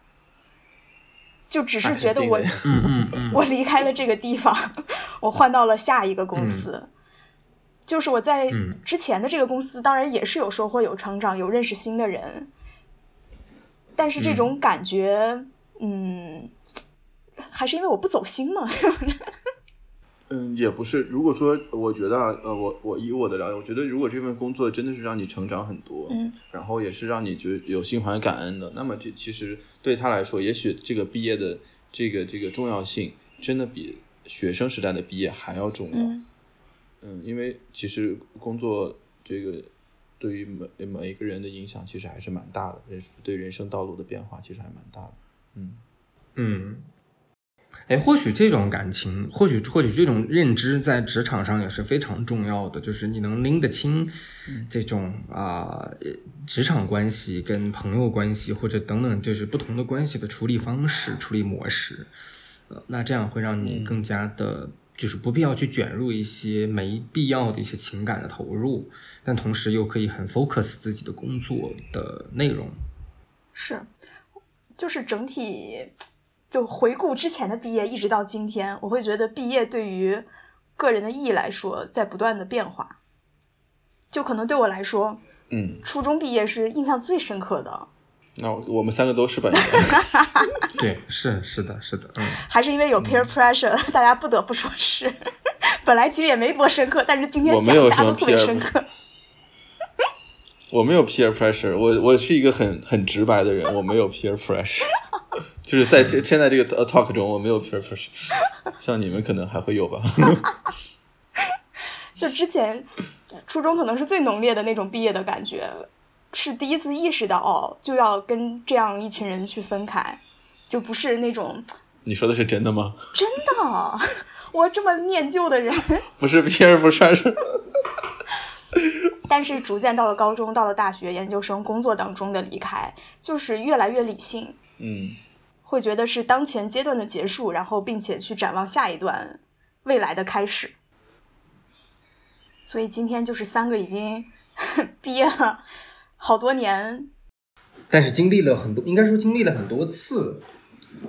S2: 就只是觉得我，我离开了这个地方，我换到了下一个公司。就是我在之前的这个公司，当然也是有收获、有成长、有认识新的人，但是这种感觉，嗯，还是因为我不走心嘛。
S3: 嗯，也不是。如果说，我觉得，呃，我我以我的了解，我觉得如果这份工作真的是让你成长很多，
S2: 嗯，
S3: 然后也是让你觉得有心怀感恩的，那么这其实对他来说，也许这个毕业的这个这个重要性，真的比学生时代的毕业还要重要。嗯，因为其实工作这个对于每每一个人的影响，其实还是蛮大的，人对人生道路的变化其实还蛮大的。嗯
S1: 嗯。哎，或许这种感情，或许或许这种认知，在职场上也是非常重要的。就是你能拎得清这种啊，职场关系跟朋友关系，或者等等，就是不同的关系的处理方式、处理模式。呃，那这样会让你更加的，就是不必要去卷入一些没必要的一些情感的投入，但同时又可以很 focus 自己的工作的内容。
S2: 是，就是整体。就回顾之前的毕业，一直到今天，我会觉得毕业对于个人的意义来说，在不断的变化。就可能对我来说，
S3: 嗯，
S2: 初中毕业是印象最深刻的。
S3: 那我们三个都是吧？
S1: 对，是是的，是的，嗯。
S2: 还是因为有 peer pressure，大家不得不说是。本来其实也没多深刻，但是今天讲大家都特别深刻。
S3: 我没有 peer pressure，我我是一个很很直白的人，我没有 peer pressure。就是在这现在这个 talk 中，我没有 peer pressure，像你们可能还会有吧。
S2: 就之前初中可能是最浓烈的那种毕业的感觉，是第一次意识到哦，就要跟这样一群人去分开，就不是那种。
S3: 你说的是真的吗？
S2: 真的，我这么念旧的人。
S3: 不是 peer pressure。
S2: 但是逐渐到了高中，到了大学、研究生、工作当中的离开，就是越来越理性。
S3: 嗯。
S2: 会觉得是当前阶段的结束，然后并且去展望下一段未来的开始。所以今天就是三个已经 毕业了好多年，
S1: 但是经历了很多，应该说经历了很多次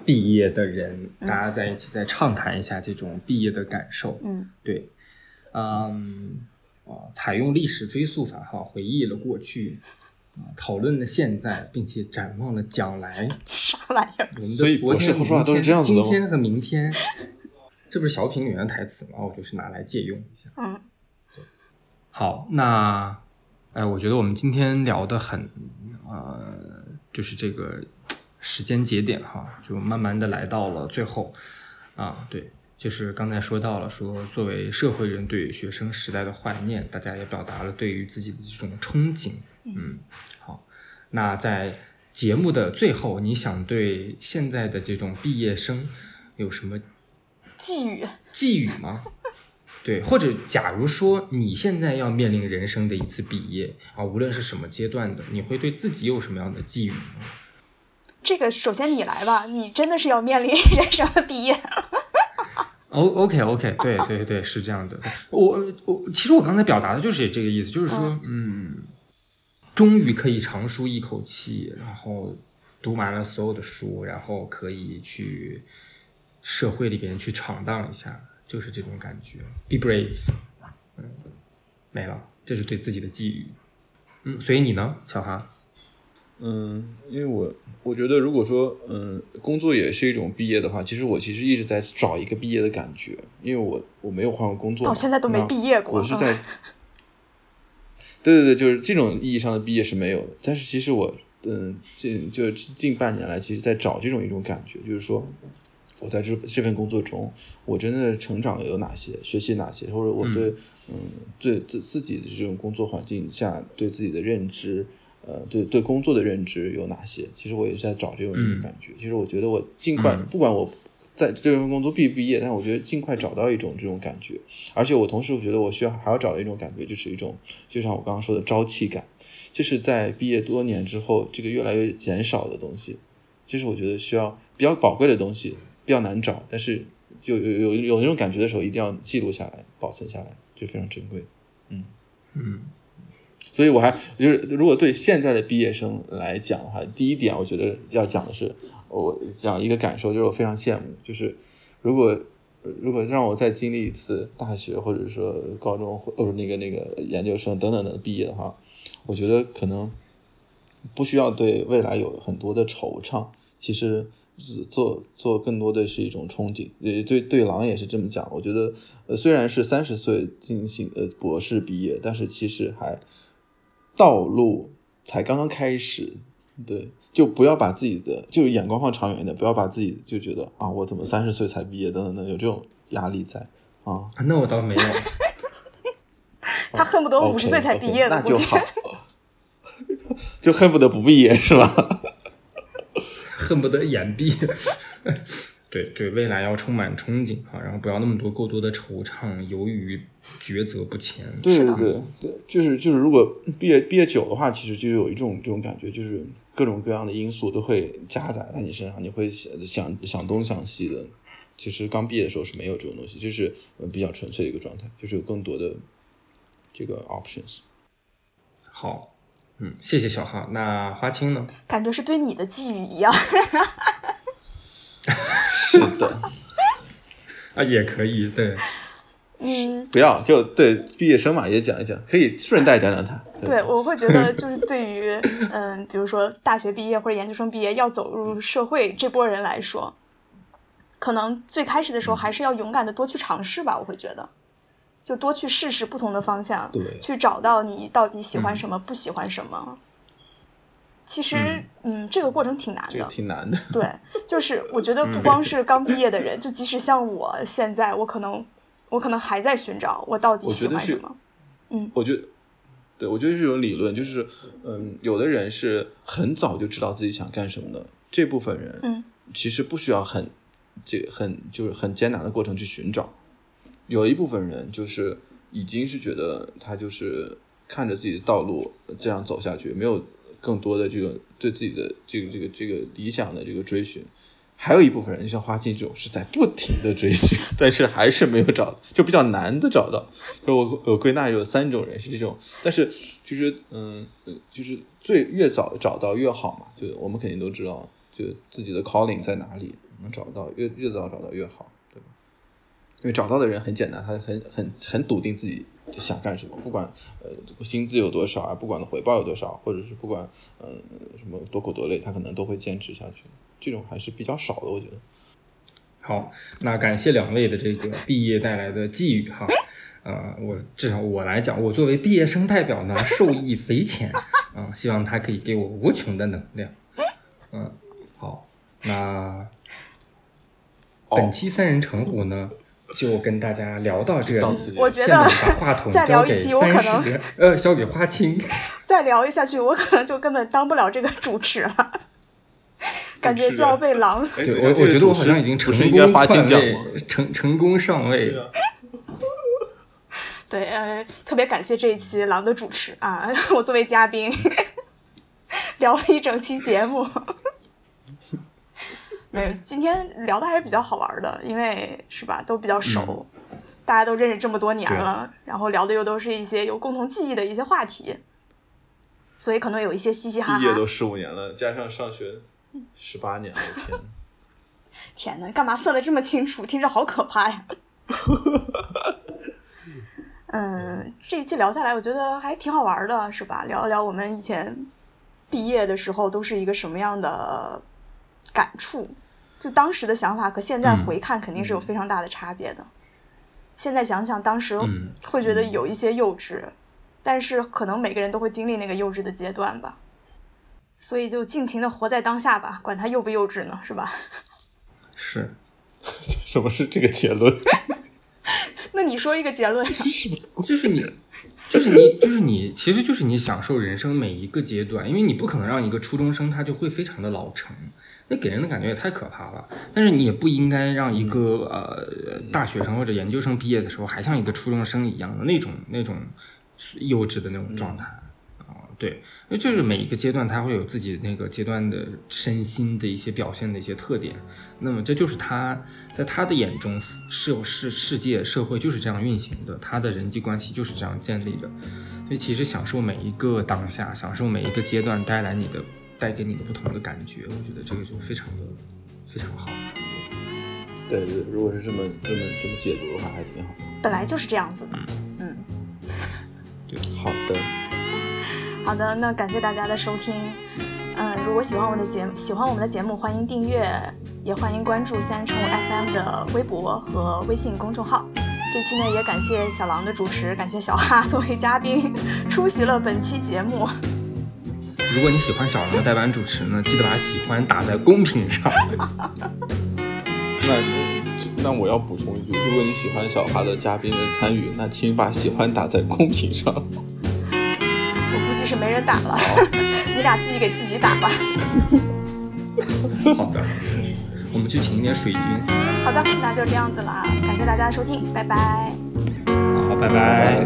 S1: 毕业的人，大家在一起再畅谈一下这种毕业的感受。
S2: 嗯，
S1: 对，嗯，哦，采用历史追溯法哈，回忆了过去。啊，讨论了现在，并且展望了将来。
S2: 啥玩意儿？
S1: 我们的
S3: 所以
S1: 昨天、
S3: 博士后说话都是
S1: 明天
S3: 这样子
S1: 今天和明天，这不是小品里面的台词吗？我就是拿来借用一下。
S2: 嗯，
S1: 好，那，哎，我觉得我们今天聊的很，呃，就是这个时间节点哈，就慢慢的来到了最后，啊，对，就是刚才说到了说，作为社会人对学生时代的怀念，大家也表达了对于自己的这种憧憬，嗯，好，那在节目的最后，你想对现在的这种毕业生有什么
S2: 寄语。
S1: 寄语吗？对，或者假如说你现在要面临人生的一次毕业啊，无论是什么阶段的，你会对自己有什么样的寄语呢？
S2: 这个首先你来吧，你真的是要面临 人生的毕业。
S1: O OK OK，对对对，是这样的。我我其实我刚才表达的就是这个意思，就是说，嗯，终于可以长舒一口气，然后读完了所有的书，然后可以去社会里边去闯荡一下，就是这种感觉。Be brave，嗯，没了，这是对自己的寄语。嗯，所以你呢，小哈？
S3: 嗯，因为我我觉得，如果说嗯，工作也是一种毕业的话，其实我其实一直在找一个毕业的感觉，因为我我没有换过工作嘛，
S2: 到现在都没毕业过
S3: 我是在，对对对，就是这种意义上的毕业是没有的。但是其实我嗯，近就近半年来，其实在找这种一种感觉，就是说我在这这份工作中，我真的成长有哪些，学习哪些，或者我对嗯对自自己的这种工作环境下对自己的认知。呃，对对工作的认知有哪些？其实我也是在找这种感觉。其实我觉得我尽快，
S1: 嗯
S3: 不管我在这份工作毕不毕业，但我觉得尽快找到一种这种感觉。而且我同时我觉得我需要还要找到一种感觉，就是一种就像我刚刚说的朝气感，就是在毕业多年之后，这个越来越减少的东西，就是我觉得需要比较宝贵的东西，比较难找，但是就有有有那种感觉的时候，一定要记录下来，保存下来，就非常珍贵。嗯
S1: 嗯
S3: 所以我还就是，如果对现在的毕业生来讲的话，第一点我觉得要讲的是，我讲一个感受，就是我非常羡慕，就是如果如果让我再经历一次大学或者说高中或者那个那个研究生等等的毕业的话，我觉得可能不需要对未来有很多的惆怅，其实做做更多的是一种憧憬。也对对狼也是这么讲，我觉得虽然是三十岁进行呃博士毕业，但是其实还道路才刚刚开始，对，就不要把自己的就是眼光放长远一点，不要把自己就觉得啊我怎么三十岁才毕业等等等，有这种压力在啊。
S1: 那我倒没有。
S2: 他恨不得五十岁才毕业的，估计。
S3: 那就好，就恨不得不毕业是吧？
S1: 恨不得眼闭。对对，未来要充满憧憬啊，然后不要那么多过多的惆怅，由于抉择不前。
S3: 对对对对，就是就是，如果毕业毕业久的话，其实就有一种这种感觉，就是各种各样的因素都会加载在你身上，你会想想想东想西的。其实刚毕业的时候是没有这种东西，就是呃比较纯粹的一个状态，就是有更多的这个 options。
S1: 好，嗯，谢谢小哈。那花青呢？
S2: 感觉是对你的寄语一样。
S3: 是的，
S1: 啊，也可以，对，
S2: 嗯，
S3: 不要就对毕业生嘛也讲一讲，可以顺带讲讲他。
S2: 对，我会觉得就是对于 嗯，比如说大学毕业或者研究生毕业要走入社会这波人来说，可能最开始的时候还是要勇敢的多去尝试吧。我会觉得，就多去试试不同的方向，
S3: 对
S2: 去找到你到底喜欢什么，不喜欢什么。其实，嗯这个过程挺难的。
S3: 挺难的。
S2: 对，就是我觉得不光是刚毕业的人，就即使像我现在，我可能我可能还在寻找我到底喜欢什么。
S3: 嗯我觉得，对我觉得这种理论，就是嗯，有的人是很早就知道自己想干什么的，这部分人，
S2: 嗯，
S3: 其实不需要很这很就是很艰难的过程去寻找。有一部分人就是已经是觉得他就是看着自己的道路这样走下去，没有更多的这个对自己的这个这个这个理想的这个追寻。还有一部分人，就像花青这种，是在不停的追寻，但是还是没有找，就比较难的找到。就我我归纳有三种人是这种，但是其实嗯，呃就是最越早找到越好嘛。就我们肯定都知道，就自己的 calling 在哪里，能找到越越早找到越好，对吧？因为找到的人很简单，他很很很笃定自己想干什么，不管呃这个薪资有多少啊，不管回报有多少，或者是不管嗯、呃、什么多苦多累，他可能都会坚持下去。这种还是比较少的，我觉得。
S1: 好，那感谢两位的这个毕业带来的寄语哈。呃，我至少我来讲，我作为毕业生代表呢，受益匪浅啊、希望他可以给我无穷的能量。嗯，好，那本期三人成虎呢，就跟大家聊到这里。
S2: 我觉
S1: 现在
S2: 得
S1: 把话筒
S2: 再
S1: 交给
S2: 聊一集我可能
S1: 三十，呃，交给花青。
S2: 再聊一下去，我可能就根本当不了这个主持了，感觉就要被狼。
S3: 哎
S1: 对我，我觉得我好像已经成功篡位？，成 成功上位。
S3: 啊
S2: 对，呃，特别感谢这一期狼的主持啊，我作为嘉宾聊了一整期节目。没有，今天聊的还是比较好玩的，因为是吧，都比较熟，大家都认识这么多年了，然后聊的又都是一些有共同记忆的一些话题，所以可能有一些嘻嘻哈哈
S3: 毕业都。十五年了，加上上学十八年了，天！
S2: 天呐，干嘛算的这么清楚？听着好可怕呀！嗯，这一期聊下来，我觉得还挺好玩的，是吧？聊一聊我们以前毕业的时候都是一个什么样的感触，就当时的想法和现在
S1: 嗯
S2: 回看肯定是有非常大的差别的。现在想想，当时
S1: 嗯
S2: 会觉得有一些幼稚，但是可能每个人都会经历那个幼稚的阶段吧。所以就尽情的活在当下吧，管他幼不幼稚呢，是吧？
S1: 是，
S3: 什么是这个结论？
S2: 那你说一个结论呀？
S1: 就是你，就是你，就是你，其实就是你享受人生每一个阶段，因为你不可能让一个初中生他就会非常的老成，那给人的感觉也太可怕了。但是你也不应该让一个呃大学生或者研究生毕业的时候还像一个初中生一样的那种那种幼稚的那种状态。啊，对，因为就是每一个阶段，他会有自己那个阶段的身心的一些表现的一些特点。那么这就是他在他的眼中，是有世世界社会就是这样运行的，他的人际关系就是这样建立的。所以其实享受每一个当下，享受每一个阶段带来你的带给你的不同的感觉，我觉得这个就非常的非常好。
S3: 对对，如果是这么这么这么解读的话，还挺好。
S2: 本来就是这样子的。嗯，对
S3: 好的，
S2: 好的，那感谢大家的收听。嗯，如果喜欢我们的节目，喜欢我们的节目，欢迎订阅，也欢迎关注三人成虎 FM 的微博和微信公众号。这期呢，也感谢小狼的主持，感谢小哈作为嘉宾出席了本期节目。
S1: 如果你喜欢小狼的代班主持呢，记得把喜欢打在公屏上。
S3: 那这那我要补充一句，如果你喜欢小哈的嘉宾的参与，那请把喜欢打在公屏上。
S2: 我估计是没人打了，你俩自己给自己打吧。
S1: 好的，我们去请一点水军。
S2: 好的，那就这样子了，感谢大家的收听，拜拜。
S1: 好，拜拜